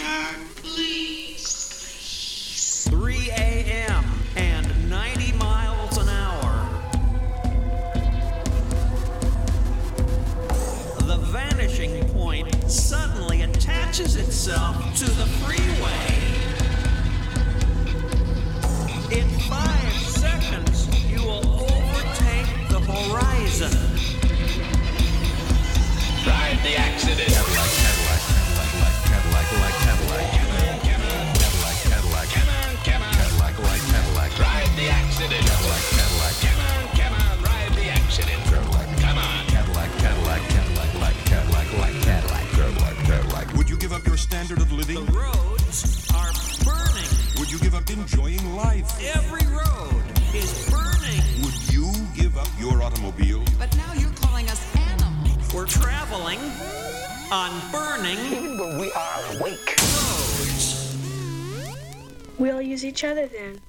hurt. Please. 3 a.m. and 90 miles an hour. The vanishing point suddenly attaches itself to the each other then.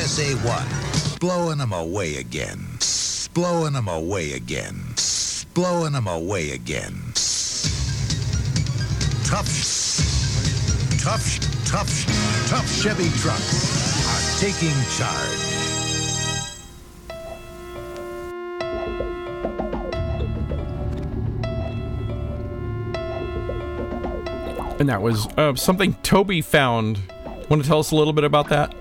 USA 1. Blowing them away again. Blowing them away again. Blowing them away again. Tough Tough Tough Tough Chevy trucks are taking charge. And that was uh, something Toby found. Want to tell us a little bit about that?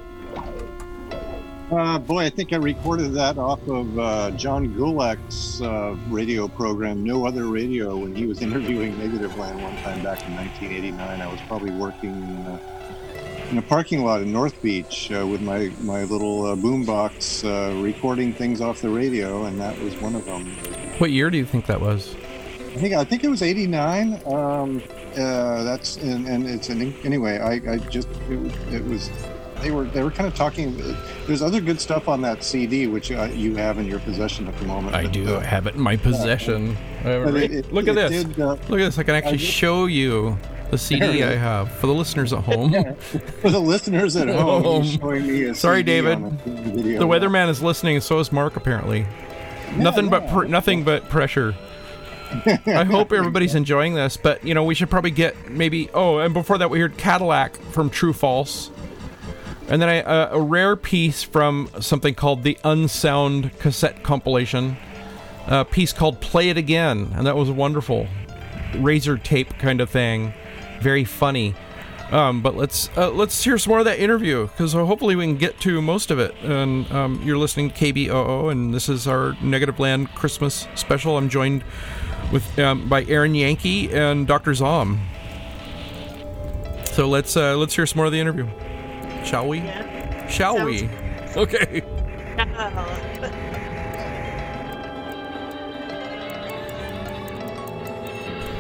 Uh, boy, I think I recorded that off of uh, John Gullak's uh, radio program, No Other Radio, when he was interviewing Negativland one time back in 1989. I was probably working uh, in a parking lot in North Beach uh, with my, my little uh, boombox uh, recording things off the radio, and that was one of them. What year do you think that was? I think I think it was '89. Um, uh, that's and, and it's an anyway. I, I just it, it was they were they were kind of talking. There's other good stuff on that CD which uh, you have in your possession at the moment. I but, do uh, have it in my possession. Uh, right- it- it- Look at this. did, uh, Look at this. I can actually show you the CD I have for the listeners at home. For the listeners at home, he's showing me a Sorry, CD David. on a video. The weatherman is listening, and so is Mark. Apparently, nothing but pr- nothing but pressure. I hope everybody's enjoying this, but you know we should probably get maybe. Oh, and before that, we heard Cadillac from True False, and then I, uh, a rare piece from something called the Unsound cassette compilation, a piece called "Play It Again," and that was a wonderful, razor tape kind of thing, very funny. Um, but let's uh, let's hear some more of that interview because hopefully we can get to most of it. And um, you're listening to KBOO, and this is our Negativland Christmas special. I'm joined with um, by Erin Yanke and Dr. Zomb. So let's uh, let's hear some more of the interview, shall we? Shall Sounds- we? Okay.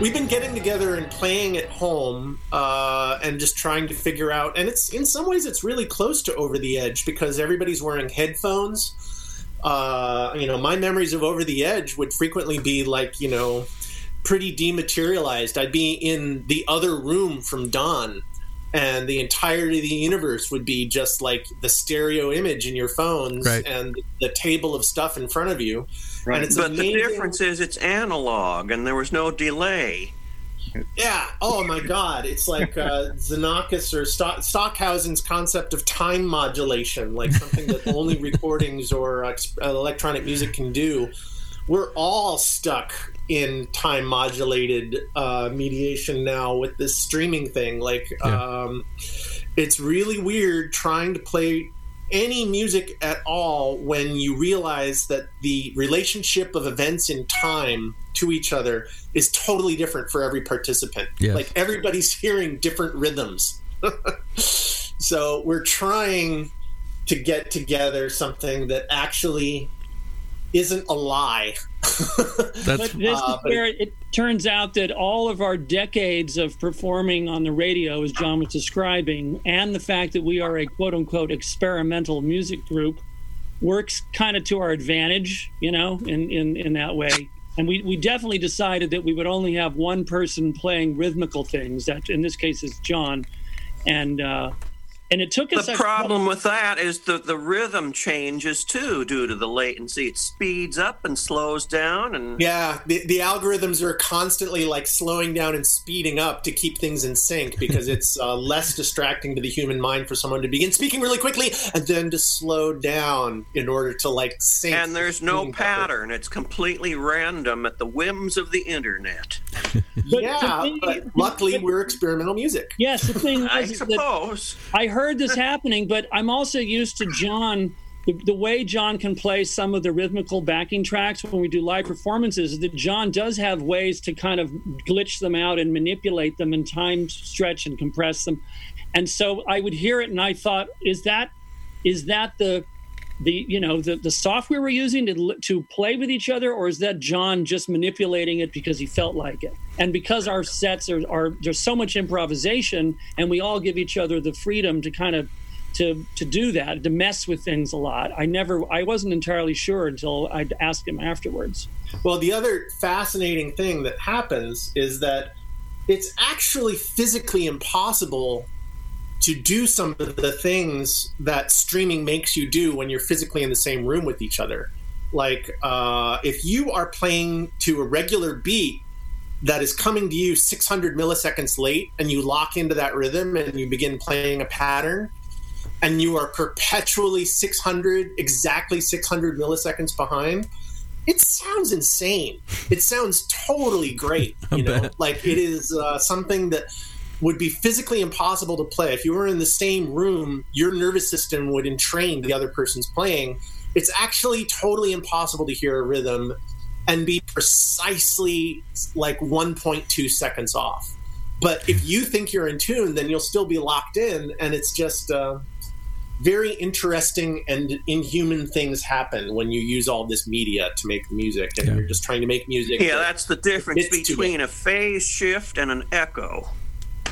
We've been getting together and playing at home, uh, and just trying to figure out. And it's in some ways it's really close to Over the Edge because everybody's wearing headphones. Uh, you know, my memories of Over the Edge would frequently be like, you know, pretty dematerialized. I'd be in the other room from Don, and the entirety of the universe would be just like the stereo image in your phones Right. and the table of stuff in front of you. And it's but the difference is it's analog and there was no delay. Yeah. Oh my God. It's like uh, Xenakis or Stock- Stockhausen's concept of time modulation, like something that only recordings or uh, electronic music can do. We're all stuck in time modulated uh, mediation now with this streaming thing. Like, um, it's really weird trying to play any music at all when you realize that the relationship of events in time to each other is totally different for every participant. Yes. Like everybody's hearing different rhythms. so we're trying to get together something that actually isn't a lie. but this Uh, is but where it turns out that all of our decades of performing on the radio, as John was describing, and the fact that we are a quote unquote experimental music group works kind of to our advantage, you know, in, in, in that way. And we, we definitely decided that we would only have one person playing rhythmical things. That in this case is John, and uh, and it took us. The a- problem with that is that the rhythm changes too due to the latency. It speeds up and slows down, and Yeah, the, the algorithms are constantly like slowing down and speeding up to keep things in sync because it's uh, less distracting to the human mind for someone to begin speaking really quickly and then to slow down in order to like sync. and there's no pattern. It's completely random at the whims of the internet. yeah, but luckily we're experimental music. Yes, the thing I is that suppose. I heard this happening, but I'm also used to John. The, the way John can play some of the rhythmical backing tracks when we do live performances is that John does have ways to kind of glitch them out and manipulate them and time stretch and compress them. And so I would hear it and I thought, is that is that the the you know the, the software we're using to to play with each other or is that john just manipulating it because he felt like it? And because our sets are, are there's so much improvisation and we all give each other the freedom to kind of to to do that to mess with things a lot i never i wasn't entirely sure until i'd ask him afterwards. Well, the other fascinating thing that happens is that it's actually physically impossible to do some of the things that streaming makes you do when you're physically in the same room with each other. Like, uh, if you are playing to a regular beat that is coming to you 600 milliseconds late and you lock into that rhythm and you begin playing a pattern, and you are perpetually 600, exactly 600 milliseconds behind, it sounds insane. It sounds totally great. You know, like it is uh, something that would be physically impossible to play. If you were in the same room, your nervous system would entrain the other person's playing. It's actually totally impossible to hear a rhythm and be precisely like 1.2 seconds off. But if you think you're in tune, then you'll still be locked in, and it's just uh, very interesting and inhuman things happen when you use all this media to make music, and you're just trying to make music. Yeah, that that's the difference between a phase shift and an echo.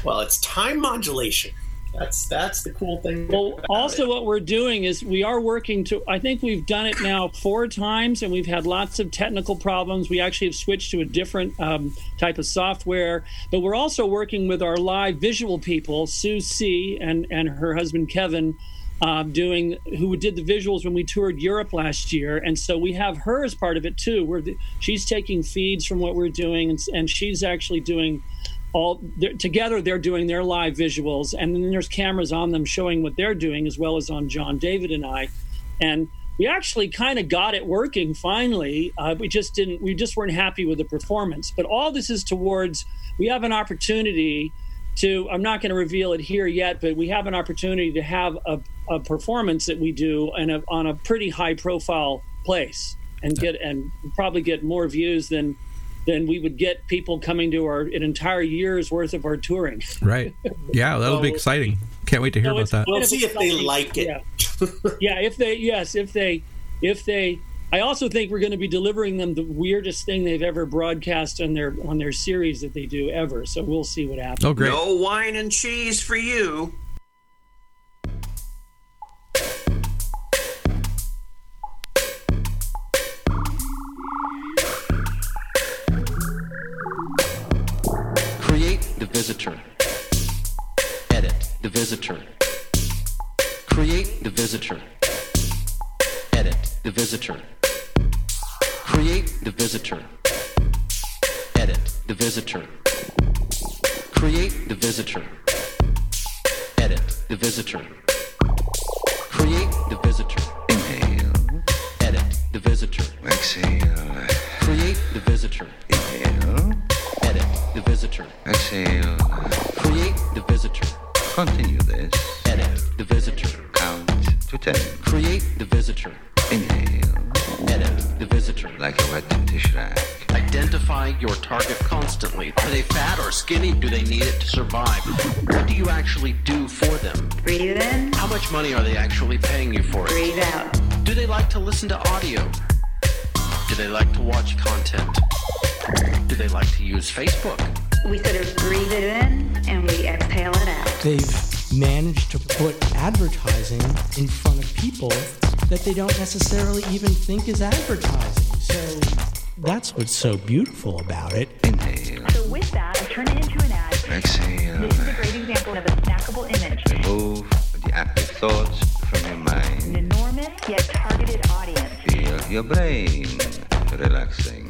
Well, it's time modulation. That's that's the cool thing. Well, also what we're doing is we are working to. I think we've done it now four times, and we've had lots of technical problems. We actually have switched to a different um, type of software, but we're also working with our live visual people, Sue C. and and her husband Kevin. Uh, doing who did the visuals when we toured Europe last year, and so we have her as part of it too. Where she's taking feeds from what we're doing, and, and she's actually doing all they're- together they're doing their live visuals and then there's cameras on them showing what they're doing as well as on john david and i. And we actually kind of got it working finally uh, we just didn't we just weren't happy with the performance. But all this is towards we have an opportunity to I'm not going to reveal it here yet, but we have an opportunity to have a, a performance that we do in a, on a pretty high profile place and get and probably get more views than than we would get people coming to our an entire year's worth of our touring. Right. Yeah, that'll be exciting. Can't wait to hear So about it's that. kind of exciting. Yeah. yeah, if they yes, if they if they I also think we're going to be delivering them the weirdest thing they've ever broadcast on their on their series that they do ever. So we'll see what happens. Oh, great. No wine and cheese for you. Visitor. Edit the visitor. Create the visitor. Edit the visitor. Create the visitor. Edit the visitor. Create the visitor. Edit the visitor. Create the visitor. Inhale. Edit the visitor. Exhale. Create the visitor. Inhale. Edit the visitor. Exhale. Uh, Create the visitor. Continue this. Edit the visitor. Count to ten. Create the visitor. Inhale. Edit the visitor. Like a wet dish rag. Identify your target constantly. Are they fat or skinny? Do they need it to survive? What do you actually do for them? Breathe in. How much money are they actually paying you for it? Breathe out. Do they like to listen to audio? Do they like to watch content? Do they like to use Facebook? We sort of breathe it in and we exhale it out. They've managed to put advertising in front of people that they don't necessarily even think is advertising. So that's what's so beautiful about it. Inhale. So with that, I turn it into an ad. Exhale. This is a great example of a snackable image. Remove the active thoughts from your mind. An enormous yet targeted audience. Feel your brain relaxing.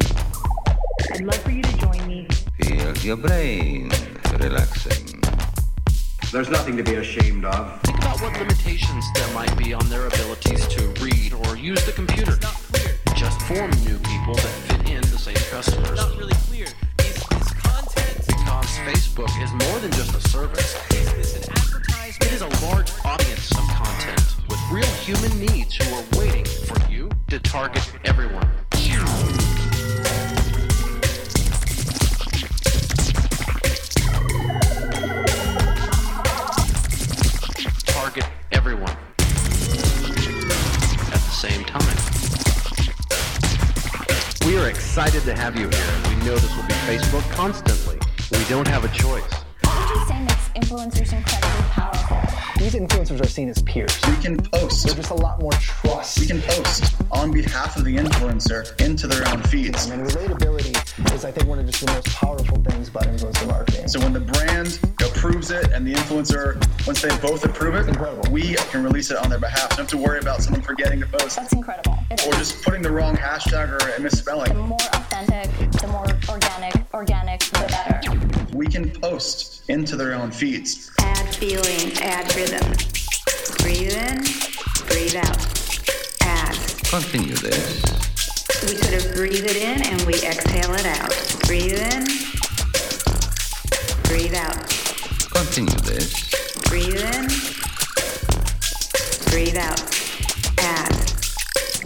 I'd love for you to join me. Feel your brain relaxing. There's nothing to be ashamed of. Think about what limitations there might be on their abilities to read or use the computer. Not clear. Just form new people that fit in the same customers. Not really clear. Is, is content because Facebook is more than just a service. Is this an advertisement? It is a large audience of content with real human needs who are waiting for you to target everyone. Everyone at the same time. We are excited to have you here. We know this will be Facebook constantly. We don't have a choice. What would you say makes influencers incredibly powerful? These influencers are seen as peers. We can post. There's just a lot more trust. We can post on behalf of the influencer into their own feeds. I mean, relatability is, I think, one of just the most powerful things about influencer marketing. So when the brand approves it and the influencer, once they both approve it, we can release it on their behalf. Don't have to worry about someone forgetting to post. That's incredible. It Or is. just putting the wrong hashtag or a misspelling. The more authentic, the more organic, organic, the better. We can post into their own feeds. Add feeling, add rhythm. Breathe in, breathe out. Add. Continue this. We sort of breathe it in and we exhale it out. Breathe in, breathe out. Continue this. Breathe in, breathe out. Add.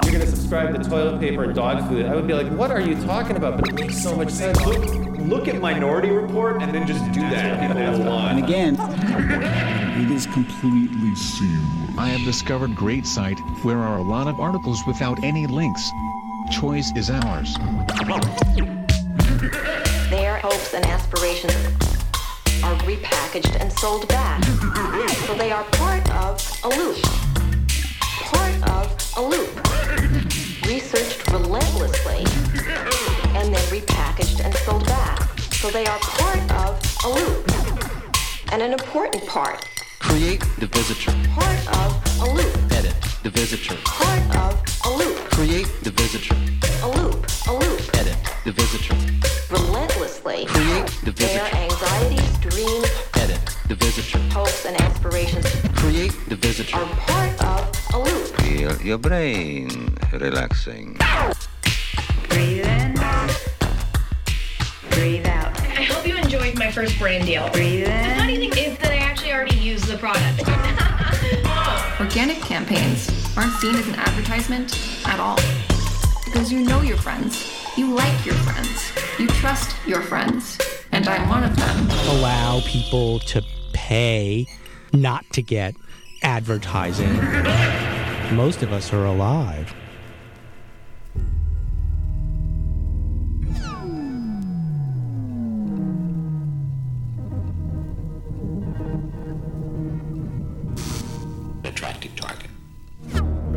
You're going to subscribe to toilet paper and dog food. I would be like, what are you talking about? But it makes so much sense. Look, look at Minority Report and then just do that. People will And again, it is completely seamless. I have discovered great site where are a lot of articles without any links. Choice is ours. Their hopes and aspirations are repackaged and sold back. So they are part of a loop. Part of a loop. Researched relentlessly and then repackaged and sold back. So they are part of a loop. And an important part. Create the visitor. Part of a loop. Edit the visitor. Part of a loop. Create the visitor. A loop. A loop. Edit the visitor. Relentlessly. Create the Their visitor. anxieties, dreams, Edit the visitor. hopes, and aspirations Create the visitor. are part of a loop. Feel your brain relaxing. Breathe in, breathe out. I hope you enjoyed my first brand deal. Breathe in. I'm a product. Organic campaigns aren't seen as an advertisement at all. Because you know your friends, you like your friends, you trust your friends, and I'm one of them. Allow people to pay not to get advertising. Most of us are alive.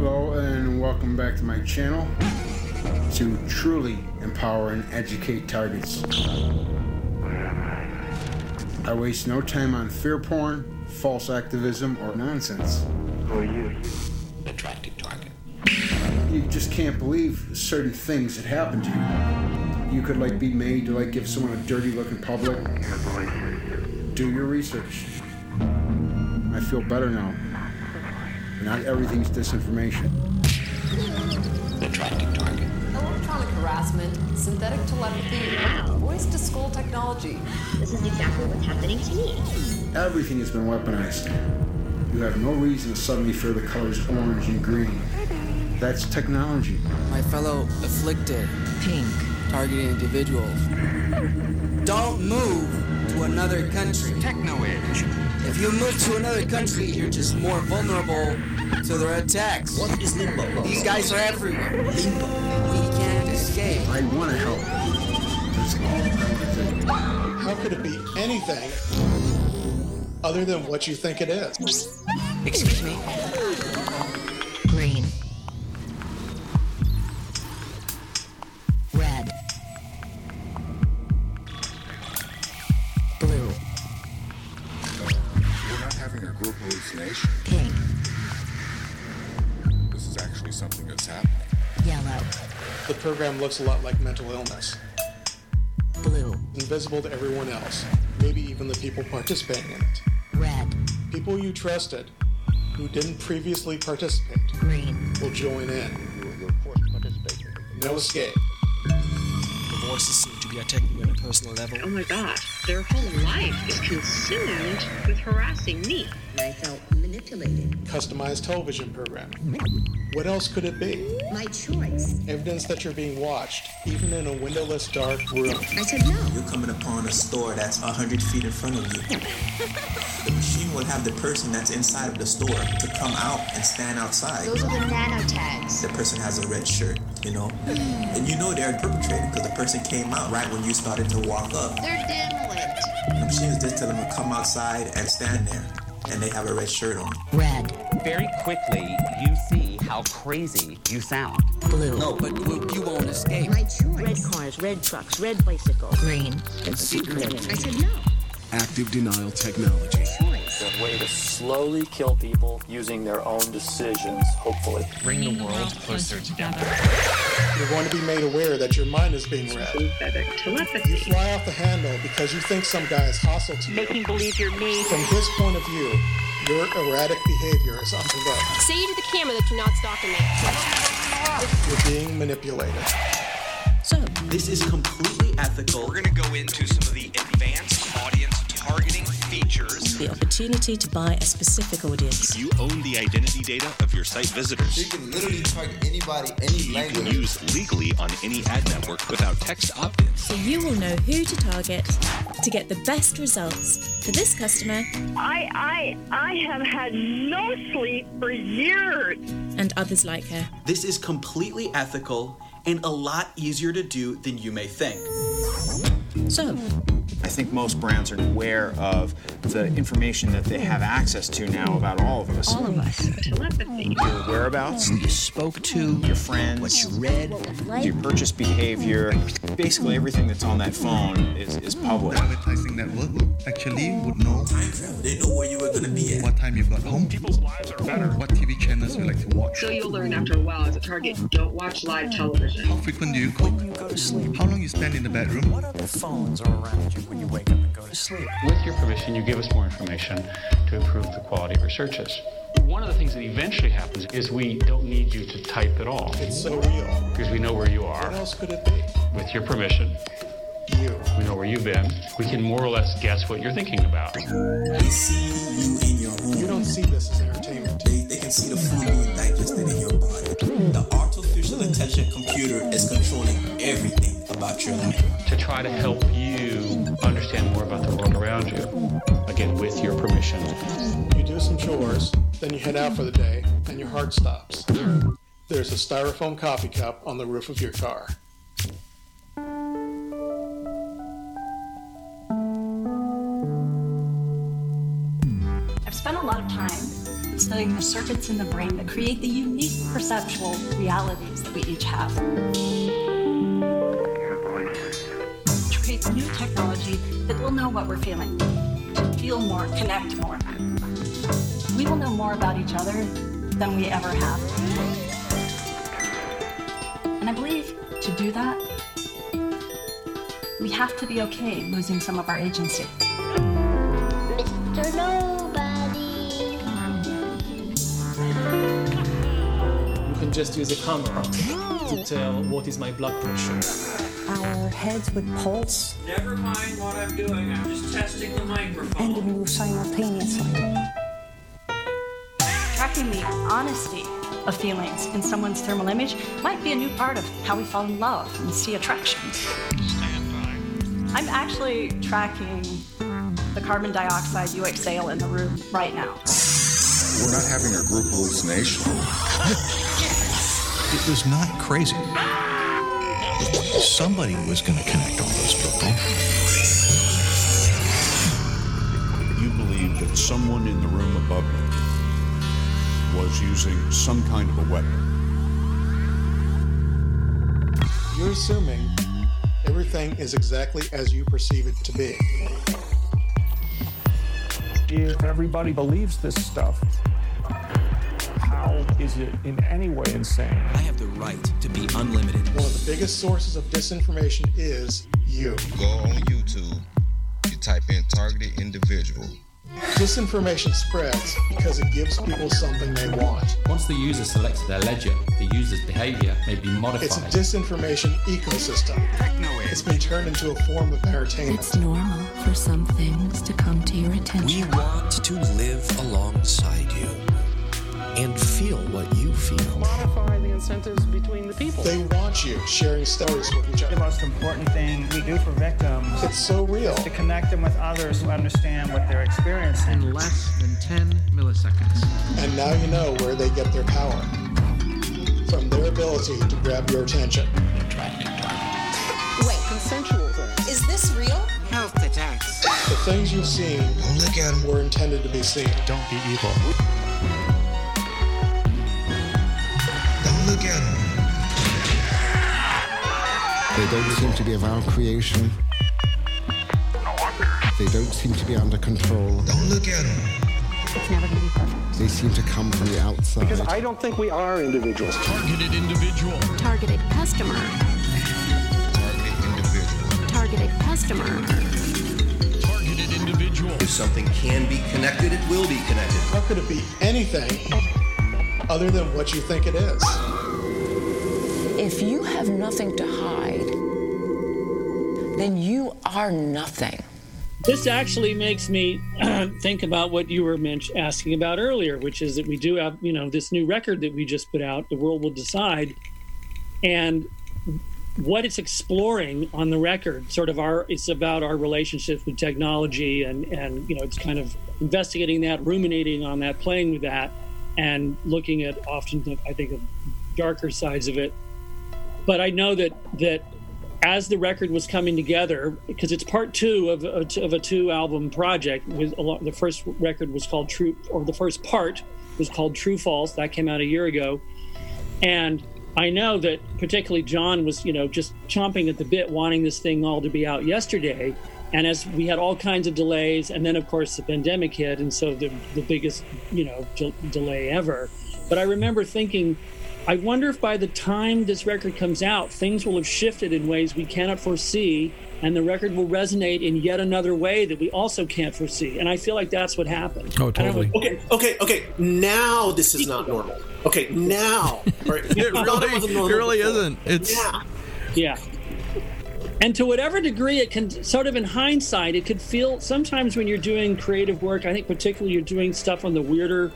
Hello and welcome back to my channel to truly empower and educate targets. I waste no time on fear porn, false activism, or nonsense. Who are you? Attractive target. You just can't believe certain things that happen to you. You could like be made to like give someone a dirty look in public. Do your research. I feel better now. Not everything's disinformation. Attractive target. Electronic harassment, synthetic telepathy, voice to skull technology. This is exactly what's happening to me. Everything has been weaponized. You have no reason to suddenly fear the colors orange and green. That's technology. My fellow afflicted, pink, targeted individuals. Don't move to another country. Techno Edge. If you move to another country, you're just more vulnerable to their attacks. What is limbo? These guys are everywhere. Limbo. We can't escape. I want to help. That's all I want to do. How could it be anything other than what you think it is? Excuse me. Program looks a lot like mental illness. Blue. Invisible to everyone else, maybe even the people participating in it. Red. People you trusted who didn't previously participate Green. will join in. No escape. The voices seem to be attacking you on a personal level. Oh my gosh, their whole life is consumed with harassing me. I felt manipulated. Customized television programming. Mm-hmm. What else could it be? My choice. Evidence that you're being watched, even in a windowless, dark room. I said no. You're coming upon a store that's 100 feet in front of you. the machine will have the person that's inside of the store to come out and stand outside. Those are the nano tags. The person has a red shirt, you know? Hmm. And you know they're a perpetrator because the person came out right when you started to walk up. They're dim lit. The machine is just telling them to come outside and stand there. And they have a red shirt on. Red. Very quickly, you see how crazy you sound. Blue. No, but you, you won't escape. My choice. Red cars, red trucks, red bicycles. Green. It's secret. I said no. Active denial technology. Choice. A way to slowly kill people using their own decisions, hopefully. Bring the world closer together. You're going to be made aware that your mind is being read. Telepathy. You fly off the handle because you think some guy is hostile to you. Making believe you're me. From his point of view, your erratic behavior is unprovoked. Say to the camera that you're not stalking me. You're being manipulated. So, This is completely ethical. We're going to go into some of the advanced audience targeting features. the opportunity to buy a specific audience. You own the identity data of your site visitors. You can literally target anybody, any You language. can use legally on any ad network without text opt-ins. So you will know who to target to get the best results for this customer I I I have had no sleep for years. and others like her. This is completely ethical and a lot easier to do than you may think. So, I think most brands are aware of the information that they have access to now about all of us. All of us. Your whereabouts, who you spoke to, your friends, what you read, your purchase behavior. Basically, everything that's on that phone is, is public. advertising network actually would know They know where you were going to be at. what time you got home, people's lives are better, what TV channels you like to watch, So you'll learn after a while as a target, don't watch live television. how frequent do you cook, Go to sleep. how long you spend in the bedroom. What other phones are around you when you wake up and go to sleep. With your permission, you give us more information to improve the quality of our searches. One of the things that eventually happens is we don't need you to type at all. It's so real. Because we know where you are. What else could it be? With your permission. You. We know where you've been. We can more or less guess what you're thinking about. They see you in your room. You don't see this as entertainment. They, they can see the food being digested in your body. The artificial intelligence computer is controlling everything about your life. To try to help you understand more about the world around you, again, with your permission. You do some chores, then you head out for the day, and your heart stops. There's a styrofoam coffee cup on the roof of your car. I've spent a lot of time studying the circuits in the brain that create the unique perceptual realities that we each have. To create new technology that will know what we're feeling, to feel more, connect more. We will know more about each other than we ever have. And I believe to do that, we have to be okay losing some of our agency. Mr. Nobody. You can just use a camera to tell what is my blood pressure. Our heads would pulse Never mind what I'm doing, I'm just testing the microphone. and move simultaneously. Tracking the honesty of feelings in someone's thermal image might be a new part of how we fall in love and see attraction. I'm actually tracking the carbon dioxide you exhale in the room right now. We're not having a group hallucination. It was not crazy. Somebody was going to connect all those people. You believe that someone in the room above you was using some kind of a weapon. You're assuming everything is exactly as you perceive it to be. If everybody believes this stuff, how is it in any way insane? I have the right to be unlimited. One of the biggest sources of disinformation is you. Go on YouTube, you type in targeted individual. Disinformation spreads because it gives people something they want. Once the user selects their ledger, the user's behavior may be modified. It's a disinformation ecosystem. It's been turned into a form of entertainment. It's normal for some things to come to your attention. We want to live alongside you and feel what you feel. Modify the incentives between the people. They want you sharing stories with each other. The most important thing we do for victims It's so real. to connect them with others who understand what they're experiencing. in less than 10 milliseconds. And now you know where they get their power. From their ability to grab your attention. Wait, consensual things. Is this real? Health attacks. The things you've seen Don't look at them. were intended to be seen. Don't be evil. Don't look at them. They don't seem to be of our creation. They don't seem to be under control. Don't look at them. It's never going to be perfect. They seem to come from the outside. Because I don't think we are individuals. Targeted individual. Targeted customer. Targeted individual. Targeted customer. Targeted individual. If something can be connected, it will be connected. How could it be anything other than what you think it is? If you have nothing to hide, then you are nothing. This actually makes me think about what you were asking about earlier, which is that we do have, you know, this new record that we just put out, The World Will Decide, and what it's exploring on the record, sort of our, it's about our relationships with technology and, and, you know, it's kind of investigating that, ruminating on that, playing with that, and looking at often, I think, of darker sides of it. But I know that, that as the record was coming together, because it's part two of a, of a two album project. With lot, the first record was called True, or the first part was called True False. That came out a year ago, and I know that particularly John was, you know, just chomping at the bit, wanting this thing all to be out yesterday. And as we had all kinds of delays, and then of course the pandemic hit, and so the the biggest, you know, d- delay ever. But I remember thinking, I wonder if by the time this record comes out, things will have shifted in ways we cannot foresee, and the record will resonate in yet another way that we also can't foresee. And I feel like that's what happened. Oh, totally. Okay, okay, okay. Now this is not normal. Okay, now. Right? It really, it really before. isn't. It's Yeah. Yeah. And to whatever degree it can, sort of in hindsight, it could feel sometimes when you're doing creative work, I think particularly you're doing stuff on the weirder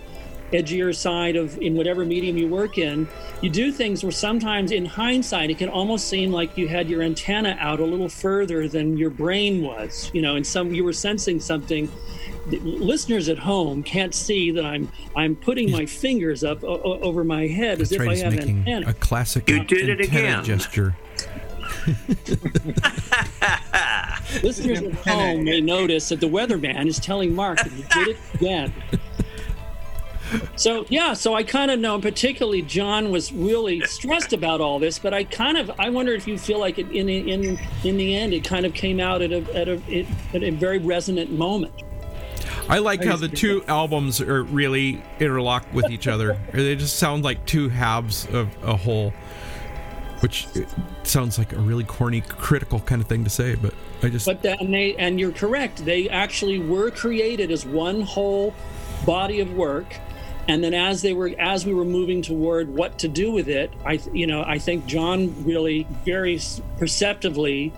edgier side of in whatever medium you work in, you do things where sometimes in hindsight it can almost seem like you had your antenna out a little further than your brain was. You know, and some you were sensing something. Listeners at home can't see that I'm I'm putting my fingers up o- o- over my head as That's if right. I He's have an antenna. a classic You did it antenna again. gesture. Listeners at home may notice that the weatherman is telling Mark that he did it again. So yeah, so I kind of know, and particularly John was really stressed about all this, but I kind of I wonder if you feel like it, in in in the end it kind of came out at a at a it, at a very resonant moment. I like how the two albums are really interlocked with each other. They just sound like two halves of a whole, which sounds like a really corny, critical kind of thing to say. But I just But then they and you're correct. They actually were created as one whole body of work. And then as they were as we were moving toward what to do with it, I you know I think John really very s- perceptively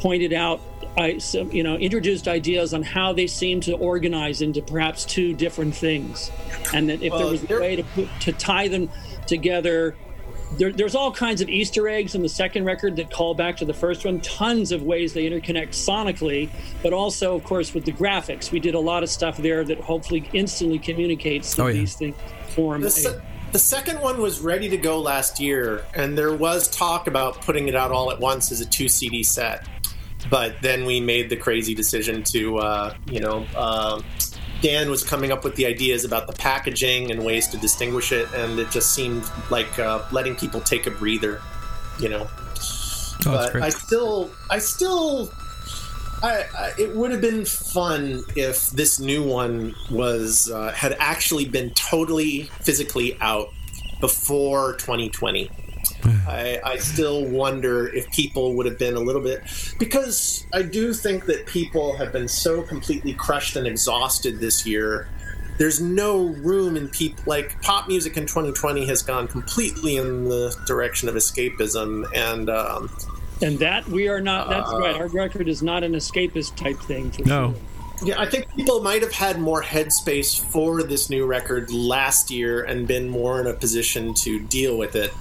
pointed out I some, you know introduced ideas on how they seem to organize into perhaps two different things, and that if there was a way to put, to tie them together there, there's all kinds of Easter eggs in the second record that call back to the first one. Tons of ways they interconnect sonically, but also, of course, with the graphics. We did a lot of stuff there that hopefully instantly communicates that Oh, yeah. these things form. The, a- se- the second one was ready to go last year, and there was talk about putting it out all at once as a two CD set. But then we made the crazy decision to, uh, you know, um Dan was coming up with the ideas about the packaging and ways to distinguish it, and it just seemed like uh, letting people take a breather, you know. but. I still, I still, I, I it would have been fun if this new one was uh, had actually been totally physically out before 2020. I, I still wonder if people would have been a little bit because I do think that people have been so completely crushed and exhausted this year. There's no room in people like pop music in 2020 has gone completely in the direction of escapism and um, and that we are not. That's Uh, right. Our record is not an escapist type thing. For No. sure. Yeah, I think people might have had more headspace for this new record last year and been more in a position to deal with it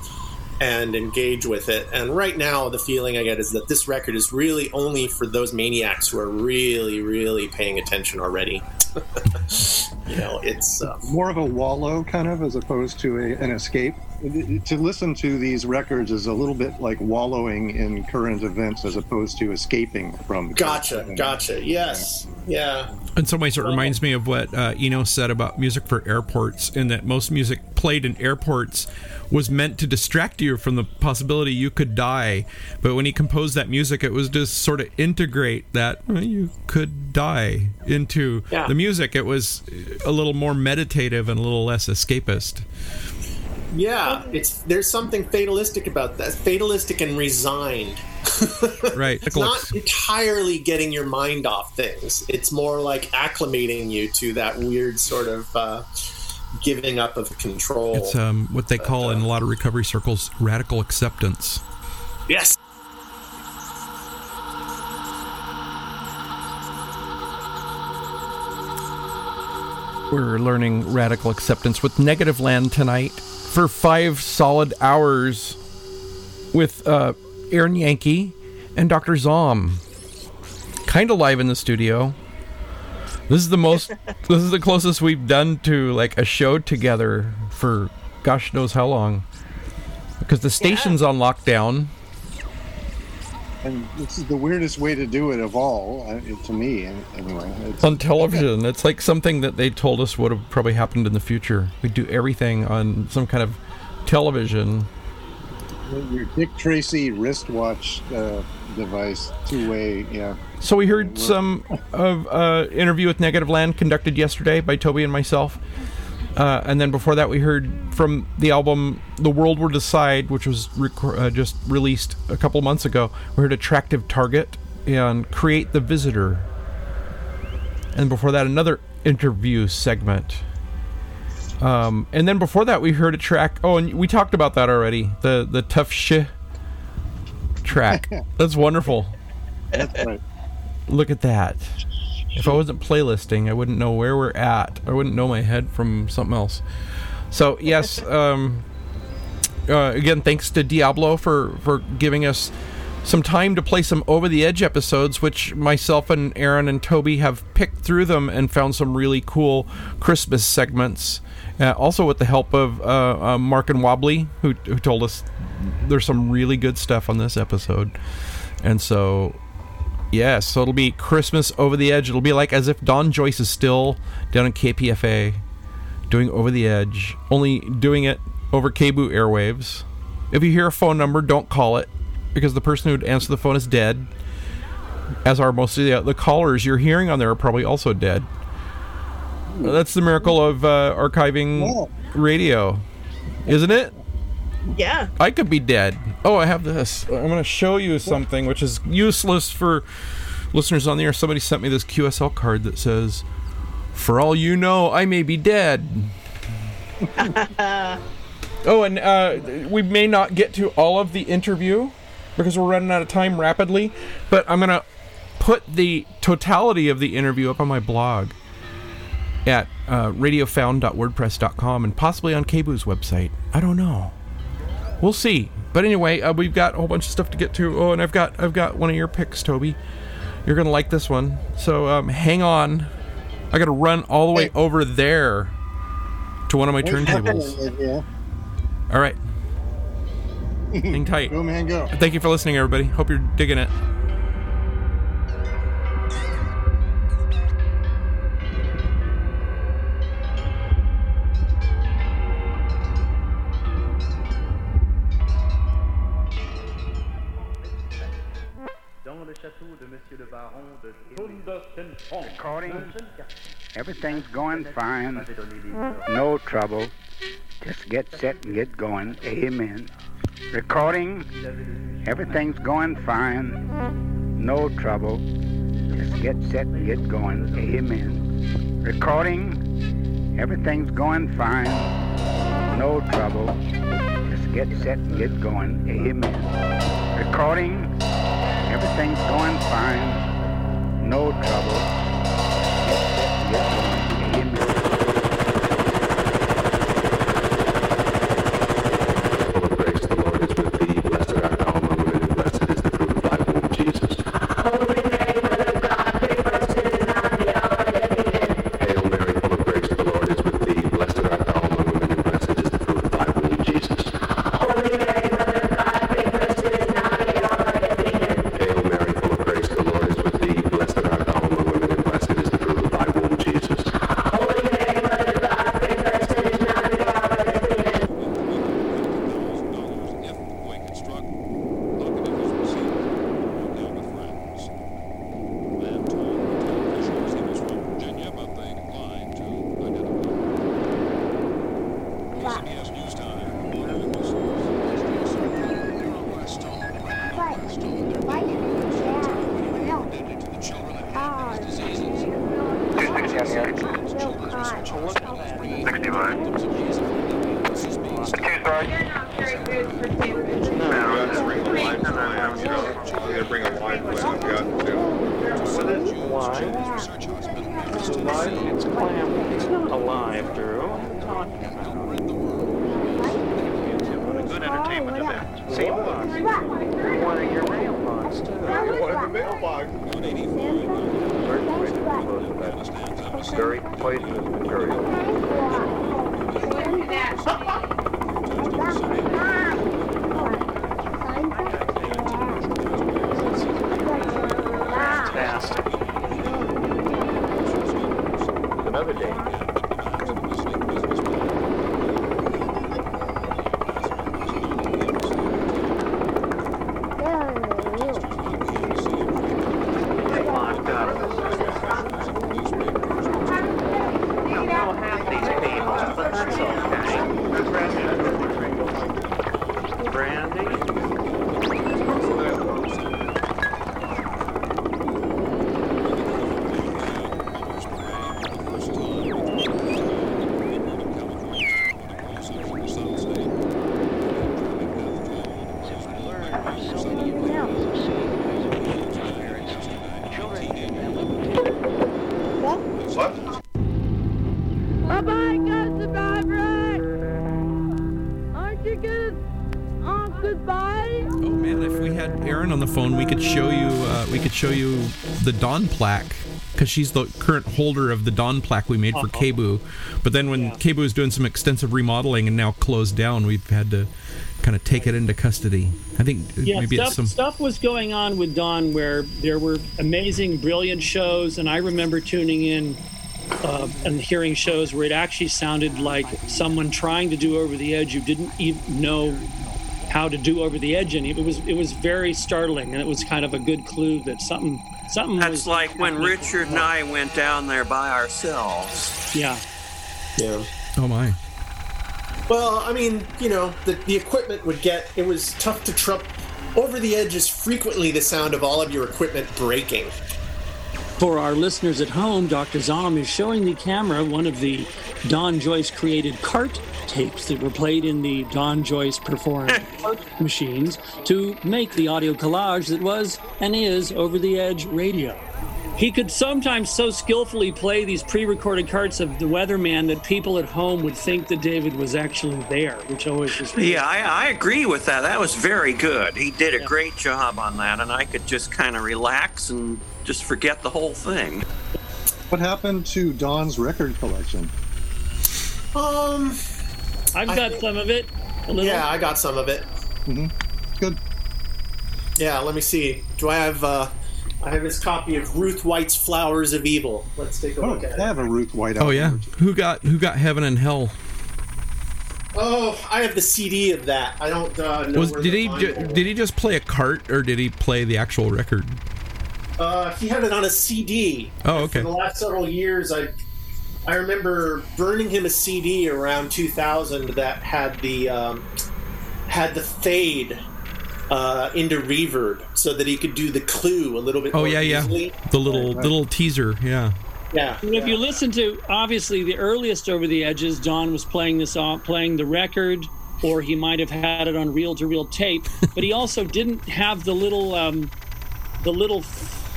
and engage with it. And right now, the feeling I get is that this record is really only for those maniacs who are really, really paying attention already. you know, it's uh, more of a wallow kind of as opposed to a, an escape to listen to these records is a little bit like wallowing in current events as opposed to escaping from gotcha, gotcha. Yes, yeah. In some ways, it reminds me of what uh, Eno said about music for airports, in that most music played in airports was meant to distract you from the possibility you could die. But when he composed that music, it was just sort of integrate that well, you could die into Yeah. the music. It was a little more meditative and a little less escapist. Yeah, it's there's something fatalistic about that. Fatalistic and resigned. Right. It's not entirely getting your mind off things. It's more like acclimating you to that weird sort of uh, giving up of control. It's um, what they call in a lot of recovery circles radical acceptance. yes. We're learning radical acceptance with Negativland tonight for five solid hours with uh, Erin Yanke and Dr. Zomb. Kind of live in the studio. This is the most, this is the closest we've done to like a show together for gosh knows how long. Because the station's on lockdown. And this is the weirdest way to do it of all uh, to me anyway on television. It's like something that they told us would have probably happened in the future. We do everything on some kind of television. your dick tracy wristwatch uh, device two-way yeah So we heard some of uh, interview with Negativland conducted yesterday by Toby and myself, uh, and then before that we heard from the album "The World Will Decide," which was rec- uh, just released a couple months ago. We heard "Attractive Target" and "Create the Visitor," and before that another interview segment. Um, and then before that we heard a track. Oh, and we talked about that already. The the tough shit track. That's wonderful. that's right Look at that. If I wasn't playlisting, I wouldn't know where we're at. I wouldn't know my head from something else. So yes, um, uh, again, thanks to Diablo for for giving us some time to play some over the edge episodes, which myself and Erin and Toby have picked through them and found some really cool Christmas segments. Uh, also, with the help of uh, uh, Mark and Wobbly, who, who told us there's some really good stuff on this episode. And so, yes, so it'll be Christmas over the edge. It'll be like as if Don Joyce is still down in KPFA doing over the edge, only doing it over KBOO airwaves. If you hear a phone number, don't call it because the person who'd answer the phone is dead. As are most of the, the callers you're hearing on there are probably also dead. That's the miracle of uh, archiving radio, isn't it? Yeah. I could be dead. Oh, I have this. I'm going to show you something which is useless for listeners on the air. Somebody sent me this QSL card that says, "For all you know, I may be dead." oh, and uh, we may not get to all of the interview because we're running out of time rapidly, but I'm going to put the totality of the interview up on my blog at uh, radiofound.wordpress.com and possibly on KBOO's website. I don't know. We'll see. But anyway, uh, we've got a whole bunch of stuff to get to. Oh, and I've got I've got one of your picks, Toby. You're gonna like this one. So um, hang on. I got to run all the way over there to one of my turntables. All right. Hang tight. Go, man, go. Thank you for listening, everybody. Hope you're digging it. Everything's going fine. No trouble. Just get set and get going. Amen. Recording. Everything's going fine. No trouble. Just get set and get going. Amen. Recording. Everything's going fine. No trouble. Just get set and get going. Amen. Recording. Everything's going fine. No trouble. Get had Erin on the phone, we could show you uh, we could show you the Don plaque because she's the current holder of the Don plaque we made for Uh-huh. KBOO. But then when KBOO is doing some extensive remodeling and now closed down, we've had to kind of take it into custody. I think Yeah, maybe stuff, it's some. stuff was going on with Don where there were amazing, brilliant shows, and I remember tuning in uh, and hearing shows where it actually sounded like someone trying to do over the edge who didn't even know how to do over the edge, and it was it was very startling, and it was kind of a good clue that something something. That's was like when. Richard and I went down there by ourselves. Yeah. Yeah. Oh my. Well, I mean, you know, the, the equipment would get, it was tough to trump. Over the edge is frequently the sound of all of your equipment breaking. For our listeners at home, Dr. Zomb is showing the camera one of the Don Joyce created cart tapes that were played in the Don Joyce performed machines to make the audio collage that was and is Over the Edge radio. He could sometimes so skillfully play these pre recorded carts of the weatherman that people at home would think that David was actually there, which always was. Yeah, I, I agree with that. That was very good. He did a great job on that, and I could just kind of relax and just forget the whole thing. What happened to Don's record collection? Um, I've got some of it. A little. Yeah, I got some of it. Mm-hmm. Good. Yeah, let me see. Do I have, uh, I have this copy of Ruth White's Flowers of Evil. Let's take a Oh, look at I it. have a Ruth White Oh yeah. Who got who got Heaven and Hell? Oh, I have the CD of that. I don't uh, know Was where did he ju- did he just play a cart or did he play the actual record? Uh, he had it on a CD. Oh, okay. For the last several years, I I remember burning him a CD around 2000 that had the um, had the fade uh, into reverb so that he could do the clue a little bit. Oh more yeah, yeah. The little little teaser, yeah. Yeah. And if you listen to obviously the earliest Over the Edges, Don was playing this off, playing the record, or he might have had it on reel-to-reel tape. but he also didn't have the little, um, the little,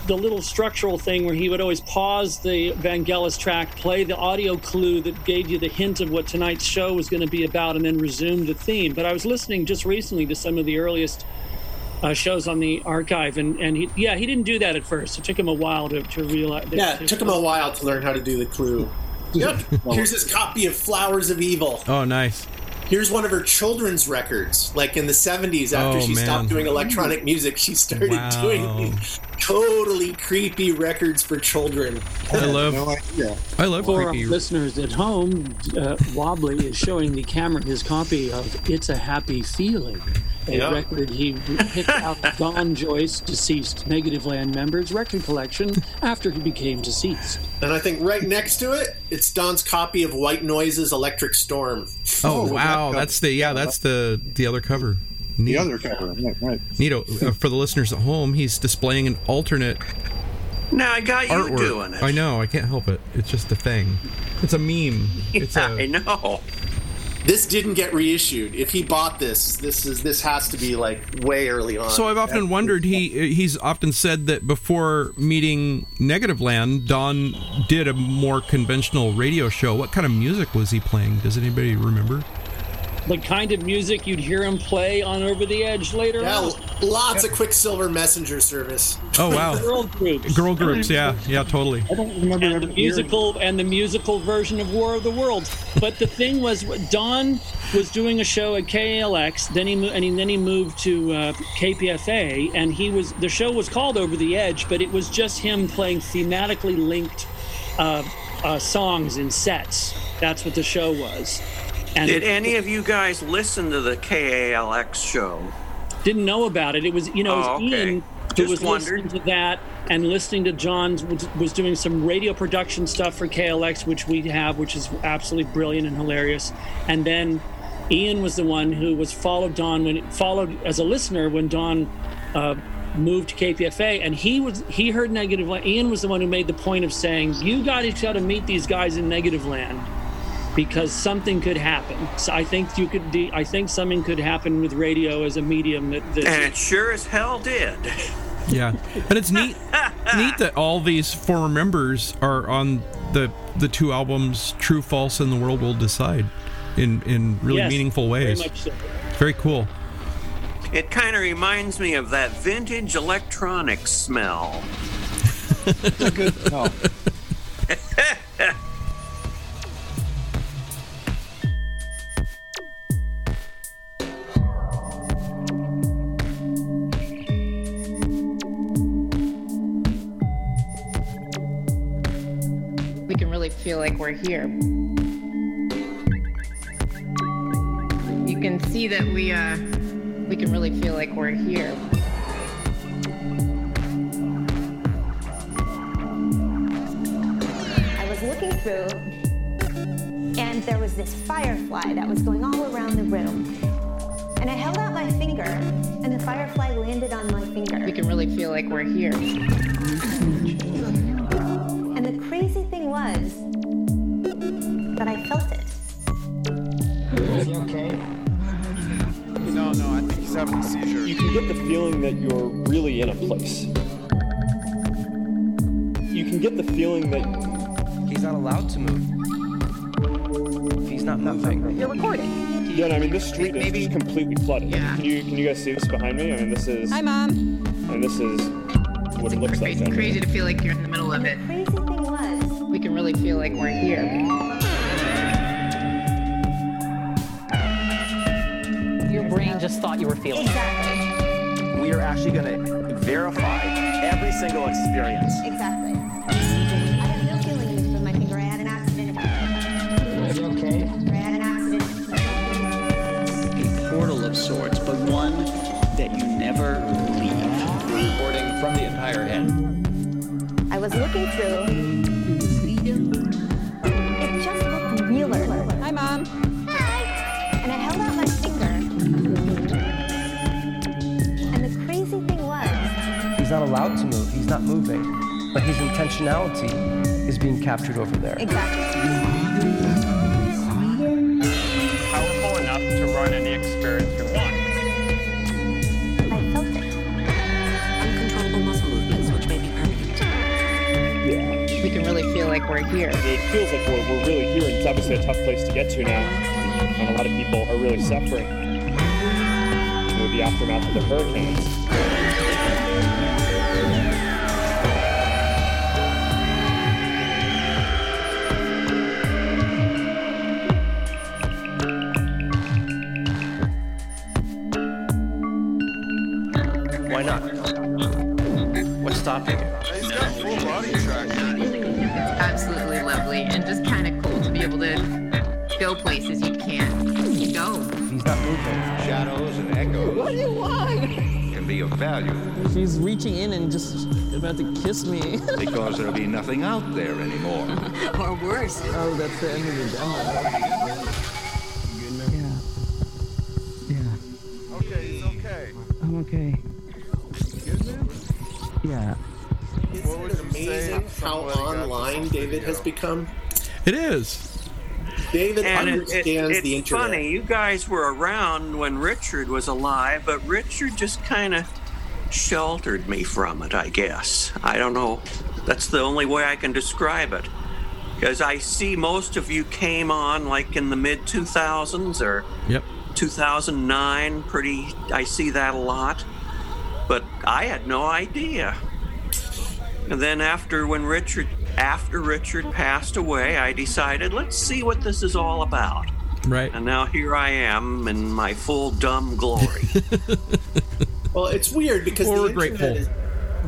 the little structural thing where he would always pause the Vangelis track, play the audio clue that gave you the hint of what tonight's show was going to be about, and then resume the theme. But I was listening just recently to some of the earliest. Uh, shows on the archive, and and he, yeah, he didn't do that at first. It took him a while to, to realize. Yeah, it took him a while to learn how to do the clue. Yep. Here's his copy of Flowers of Evil. Oh nice. Here's one of her children's records. Like in the 70s, after Oh, she man. stopped doing electronic music, she started Wow. doing these totally creepy records for children. I love I love For our listeners at home, uh, Wobbly is showing the camera his copy of "It's a Happy Feeling," a Yeah. record he picked out Don Joyce, deceased Negativland member's record collection after he became deceased. And I think right next to it, it's Don's copy of White Noise's Electric Storm. Oh wow, that's the yeah, that's the the other cover. Neat. The other cover, right? right. Neato. Uh, for the listeners at home, he's displaying an alternate Now I got you artwork. doing it. I know, I can't help it. It's just a thing. It's a meme. It's Yeah, a I know. This didn't get reissued. If he bought this, this is this has to be like way early on. So I've often wondered. He he's often said that before meeting Negativland, Don did a more conventional radio show. What kind of music was he playing? Does anybody remember? The kind of music you'd hear him play on Over the Edge later Yeah, on. lots of Quicksilver Messenger service. Oh wow, Girl groups. girl groups. Yeah, yeah, totally. I don't remember and the musical and the musical version of War of the Worlds. But the thing was, Don was doing a show at KALX, then he and he, then he moved to uh, KPFA, and he was the show was called Over the Edge, but it was just him playing thematically linked uh, uh, songs in sets. That's what the show was. And Did any of you guys listen to the KALX show? didn't know about it. It was you know it was Oh, okay. Ian who Just was wondered. listening to that and listening to John's was, was doing some radio production stuff for KALX, which we have, which is absolutely brilliant and hilarious. And then Ian was the one who was followed Don when followed as a listener when Don. Uh, moved to KPFA and he was he heard Negativland. Ian was the one who made the point of saying you guys got to meet these guys in Negativland because something could happen. So I think you could. De- I think something could happen with radio as a medium that. that And it sure as hell did. Yeah, and it's neat neat that all these former members are on the the two albums, True, False, and The World Will Decide, in in really Yes, meaningful very ways. much so. Very cool. It kind of reminds me of that vintage electronic smell. Good. No. feel like we're here. You can see that we uh we can really feel like we're here. I was looking through, and there was this firefly that was going all around the room. And I held out my finger, and the firefly landed on my finger. We can really feel like we're here. And the crazy thing was that I felt it. Is he okay? No, no, I think he's having a seizure. You can get the feeling that you're really in a place. You can get the feeling that he's not allowed to move. He's not moving. You're recording. Yeah, and I mean this street is just completely flooded. Can you can you guys see this behind me? I mean this is Hi, Mom. and this is what it looks like. It's crazy to feel like you're in the middle of it. Really feel like we're here. Your brain just thought you were feeling it. We are actually going to verify every single experience. Exactly. I had no feelings with my finger. I had an accident. Is he okay? I had an accident. a portal of sorts, but one that you never leave. Recording from the entire head. I was looking through. Not allowed to move. He's not moving. But his intentionality is being captured over there. Exactly. Powerful enough to run any experience you want. I felt it. Uncontrollable muscle movements, which may be permanent. Yeah. We can really feel like we're here. It feels like we're, we're really here, and it's obviously a tough place to get to now. And a lot of people are really suffering with the aftermath of the hurricanes. What's stopping you? He's got full body traction. It's absolutely lovely and just kind of cool to be able to go places you can't go. He's not moving. Shadows and echoes What do you want? can be of value She's reaching in and just about to kiss me. because there'll be nothing out there anymore. Or worse. Oh, that's the end of the demo. How online David has become? It is. David And it- it- understands it's the internet. funny, you guys were around when Richard was alive, but Richard just kind of sheltered me from it, I guess. I don't know. That's the only way I can describe it. Because I see most of you came on like in the mid 2000s or Yep. 2009. Pretty, I see that a lot. But I had no idea. And then after when Richard after Richard passed away, I decided let's see what this is all about. Right. And now here I am in my full dumb glory. Well, it's weird because Well, the we're internet, is,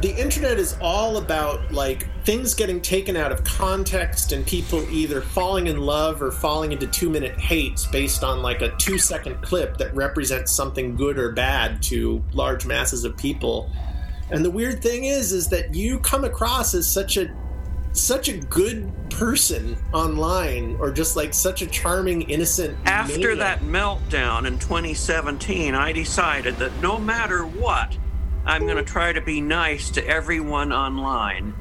the internet is all about like things getting taken out of context and people either falling in love or falling into two minute hates based on like a two second clip that represents something good or bad to large masses of people. And the weird thing is, is that you come across as such a such a good person online, or just like such a charming, innocent. After maniac. that meltdown in 2017, I decided that no matter what, I'm going to try to be nice to everyone online,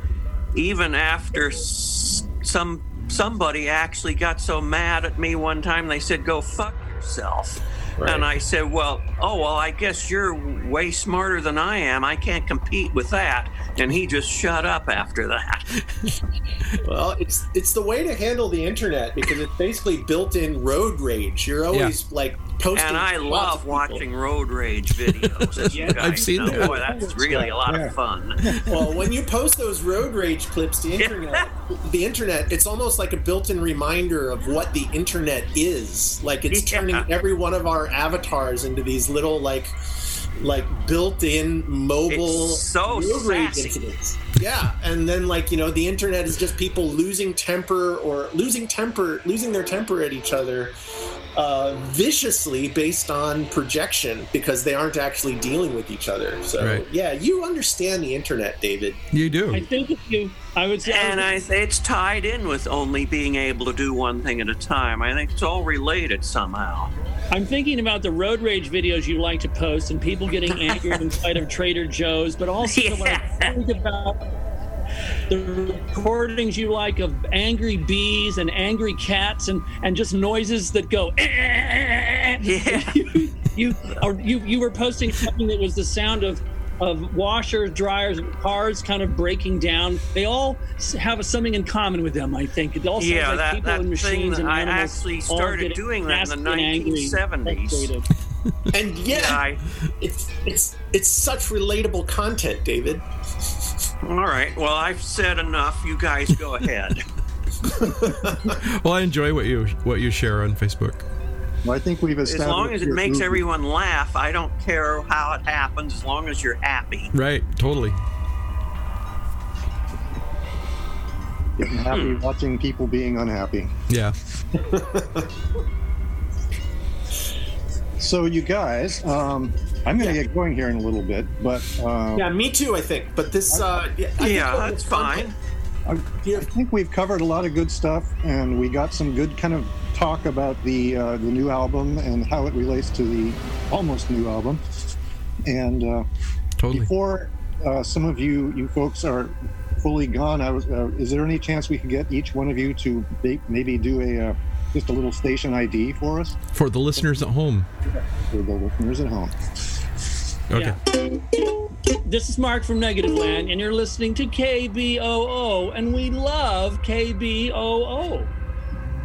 even after s- some somebody actually got so mad at me one time they said go fuck yourself. And I said, "Well, oh well, I guess you're way smarter than I am. I can't compete with that." And he just shut up after that. Well, it's it's the way to handle the internet because it's basically built-in road rage. You're always like And I love watching road rage videos. Guys I've seen know. that. Boy, that's really a lot Yeah. of fun. well, when you post those road rage clips to internet, the internet, it's almost like a built-in reminder of what the internet is. Like it's turning every one of our avatars into these little like like built-in mobile It's so road rage incidents. Yeah, and then like you know, the internet is just people losing temper or losing temper, losing their temper at each other. Uh, viciously based on projection because they aren't actually dealing with each other. So Right. yeah, you understand the internet, David. You do. I think if you, I would say, And I, it's tied in with only being able to do one thing at a time. I think it's all related somehow. I'm thinking about the road rage videos you like to post and people getting angry inside of Trader Joe's, but also like, think about the recordings you like of angry bees and angry cats and, and just noises that go. Eh, eh, eh, yeah. you, you, or you you were posting something that was the sound of of washers, dryers, cars kind of breaking down. They all have something in common with them. I think it all sounds Yeah, like that, people that and machines and I animals actually all started doing that in the nasty and angry 1970s. frustrated. And yeah, it's it's it's such relatable content, David. All right. Well, I've said enough. You guys go ahead. Well, I enjoy what you what you share on Facebook. Well, I think we've established. as long as it makes movement. everyone laugh, I don't care how it happens. As long as you're happy. Right. Totally. Getting happy hmm. watching people being unhappy. Yeah. So, you guys, um, I'm going to get going here in a little bit, but uh, Yeah, me too. I think, but this, uh, yeah, I Yeah, that's fine. I, I think we've covered a lot of good stuff, and we got some good kind of talk about the uh, the new album and how it relates to the almost new album. And uh, totally. before uh, some of you you folks are fully gone, I was. Uh, is there any chance we could get each one of you to maybe do a uh, just a little station ID for us For the listeners at home. for the listeners at home? Okay. This is Mark from Negativland, and you're listening to KBOO, and we love KBOO.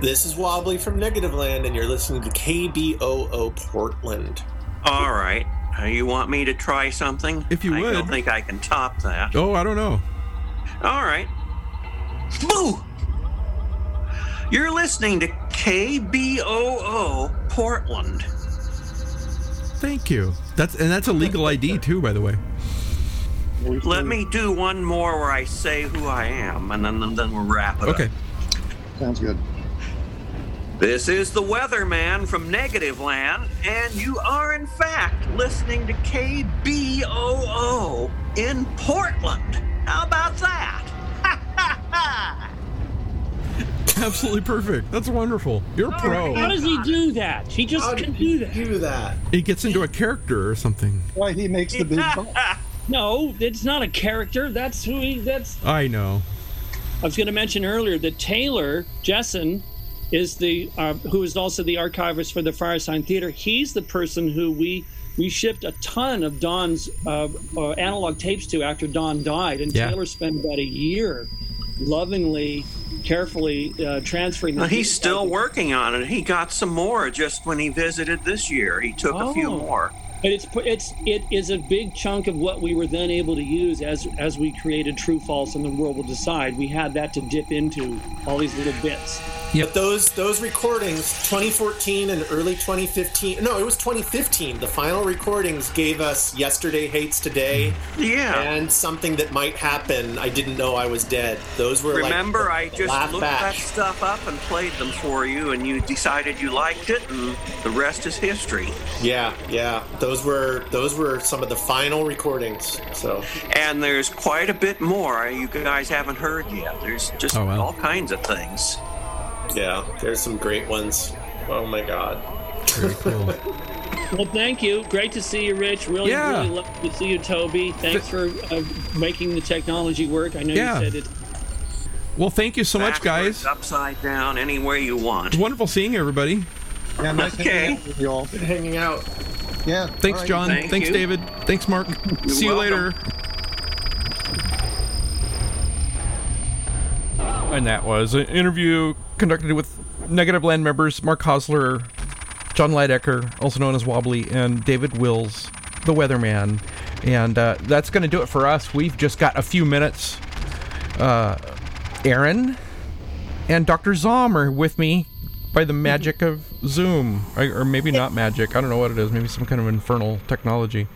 This is Wobbly from Negativland, and you're listening to KBOO Portland. All right. You want me to try something? If you I would. don't think I can top that. Oh, I don't know. All right. Boo! You're listening to KBOO Portland. Thank you. That's and that's a legal ID too, by the way. Let me do one more where I say who I am, and then then we'll wrap it Okay. up. Okay. Sounds good. This is the Weatherman from Negativland, and you are in fact listening to KBOO in Portland. How about that? Absolutely perfect. That's wonderful. You're a pro. How does he do that? He just How can did do that. Do that. He gets into a character or something. Why he makes the big bucks. No, it's not a character. That's who he. That's. I know. I was going to mention earlier that Taylor Jessen is the uh, who is also the archivist for the Firesign Theater. He's the person who we we shipped a ton of Don's uh, uh, analog tapes to after Don died, and Yeah. Taylor spent about a year lovingly, carefully uh, transferring. Well, he's still working on it. He got some more just when he visited this year. He took a few Oh. more. But it's it's it is a big chunk of what we were then able to use as as we created True False and the World Will Decide. We had that to dip into all these little bits. But those those recordings, 2014 and early 2015. No, it was 2015. The final recordings gave us "Yesterday Hates Today" Yeah. and something that might happen. I didn't know I was dead. Those were Remember, like I the just looked back. that stuff up and played them for you, and you decided you liked it, and the rest is history. Yeah, yeah. Those were those were some of the final recordings. So And there's quite a bit more you guys haven't heard yet. There's just Oh, wow. all kinds of things. Yeah, there's some great ones. Oh my god. Very cool. Well, thank you. Great to see you, Rich. Really, Yeah. really love to see you, Toby. Thanks for uh, making the technology work. I know Yeah. you said it. Well, thank you so much, guys. Upside down, anywhere you want. It's wonderful seeing everybody. Yeah, nice Okay. hanging out with you all. Good hanging out. Yeah. Thanks, all right. John. Thank Thanks, you. David. Thanks, Mark. See you welcome. later. And that was an interview conducted with Negativland members Mark Hosler, Jon Leidecker, also known as Wobbly, and David Wills, the weatherman. And uh, that's going to do it for us. We've just got a few minutes. Uh, Erin and Dr. Zomb are with me by the magic of Zoom. Or maybe not magic. I don't know what it is. Maybe some kind of infernal technology.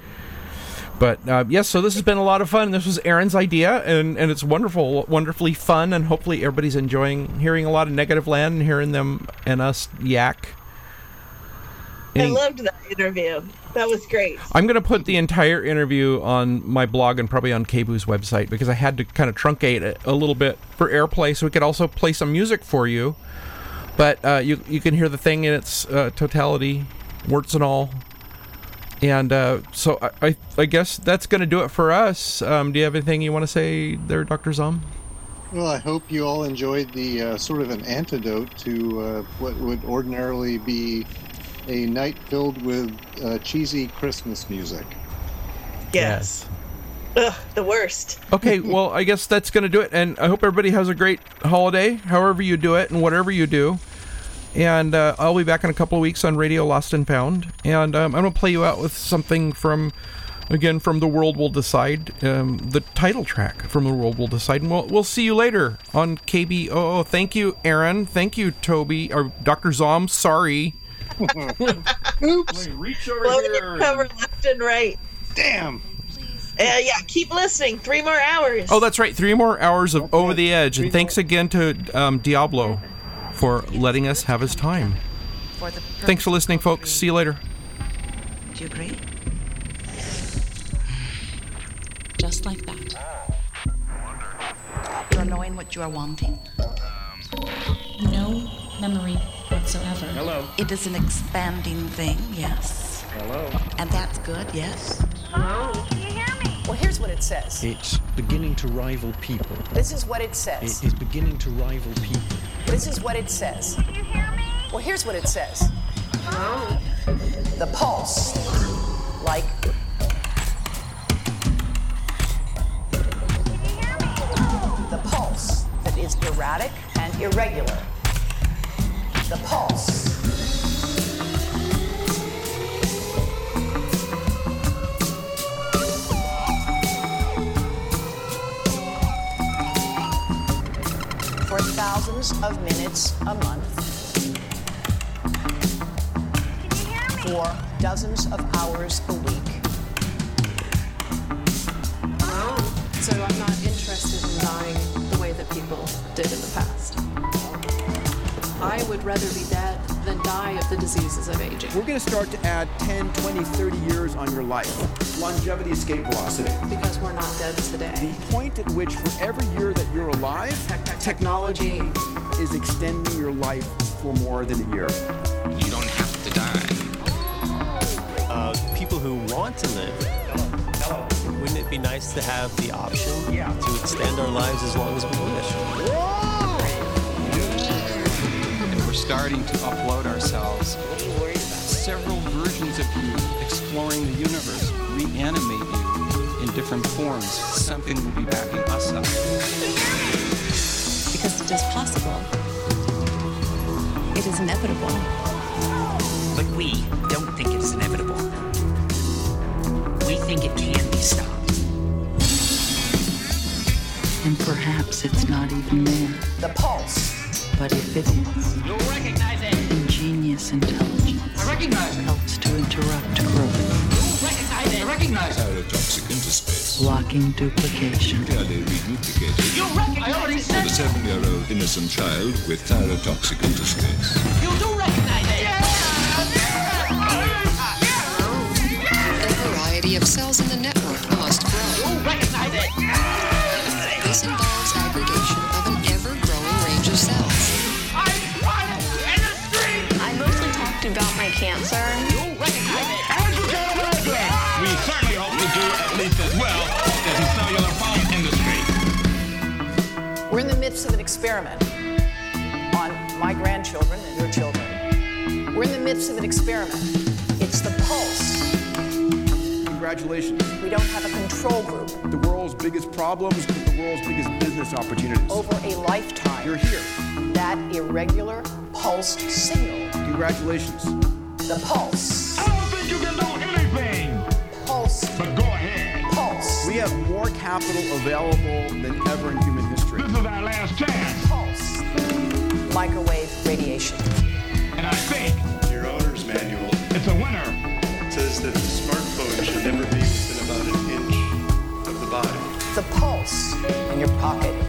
But uh, yes, so this has been a lot of fun. This was Erin's idea, and, and it's wonderful, wonderfully fun, and hopefully everybody's enjoying hearing a lot of Negativland and hearing them and us yak. I loved that interview. That was great. I'm going to put the entire interview on my blog and probably on KBOO's website because I had to kind of truncate it a little bit for airplay so we could also play some music for you. But uh, you you can hear the thing in its uh, totality, warts and all. And uh, so I, I I guess that's going to do it for us. Um, do you have anything you want to say there, Doctor Zomb? Well, I hope you all enjoyed the uh, sort of an antidote to uh, what would ordinarily be a night filled with uh, cheesy Christmas music. Yes. Ugh, the worst. Okay, well, I guess that's going to do it. And I hope everybody has a great holiday, however you do it and whatever you do. And uh, I'll be back in a couple of weeks on Radio Lost and Found. And um, I'm going to play you out with something from, again, from The World Will Decide, um, the title track from The World Will Decide. And we'll, we'll see you later on KBOO. Thank you, Erin. Thank you, Toby. Or Dr. Zomb. Sorry. Oops. Reach Blowing your cover left and right. Damn. Uh, yeah, keep listening. Three more hours. Oh, that's right. Three more hours of Over the Edge. And thanks again to um, Diablo for letting us have his time. For the Thanks for listening, folks. See you later. Do you agree? Just like that. You are knowing what you are wanting. Um, no memory whatsoever. Hello. It is an expanding thing, yes. Hello. And that's good, yes. Hello? Well, here's what it says. It's beginning to rival people. This is what it It says. It is beginning to rival people. This is what it says. Can you hear me? Well, here's what it says. Hello? The pulse, like. The pulse that is erratic and irregular. The pulse. For thousands of minutes a month. For dozens of hours a week. So I'm not interested in dying the way that people did in the past. I would rather be dead than die of the diseases of aging. We're going to start to add 10, 20, 30 years on your life. Longevity escape velocity. Because we're not dead today. The point at which for every year that you're alive, technology is extending your life for more than a year. You don't have to die. Uh, people who want to live. Wouldn't it be nice to have the option to extend our lives as long as we wish? And we're starting to upload ourselves. Several versions of you exploring the universe reanimate you in different forms. Something will be backing us up. Because it is possible. It is inevitable. But we don't think it's inevitable. We think it can be stopped. And perhaps it's not even there. The pulse. But if it is, You'll recognize it. ingenious intelligence I recognize it. helps to interrupt growth, You'll recognize it. Recognize it. Interspace. blocking duplication. Clearly reduplicated. You recognize I already said the seven-year-old innocent child with thyrotoxic interspace. You do recognize it. A variety of cells farm industry. We're in the midst of an experiment on my grandchildren and your children. We're in the midst of an experiment. It's the pulse. Congratulations. We don't have a control group. The world's biggest problems with the world's biggest business opportunities. Over a lifetime. You're here. That irregular pulsed signal. Congratulations. The pulse. I don't think you can do anything. Pulse. But go ahead. Pulse. We have capital available than ever in human history. This is our last chance. Pulse. Microwave radiation. And I think your owner's manual. It's a winner. It says that the smartphone should never be within about an inch of the body. The pulse in your pocket.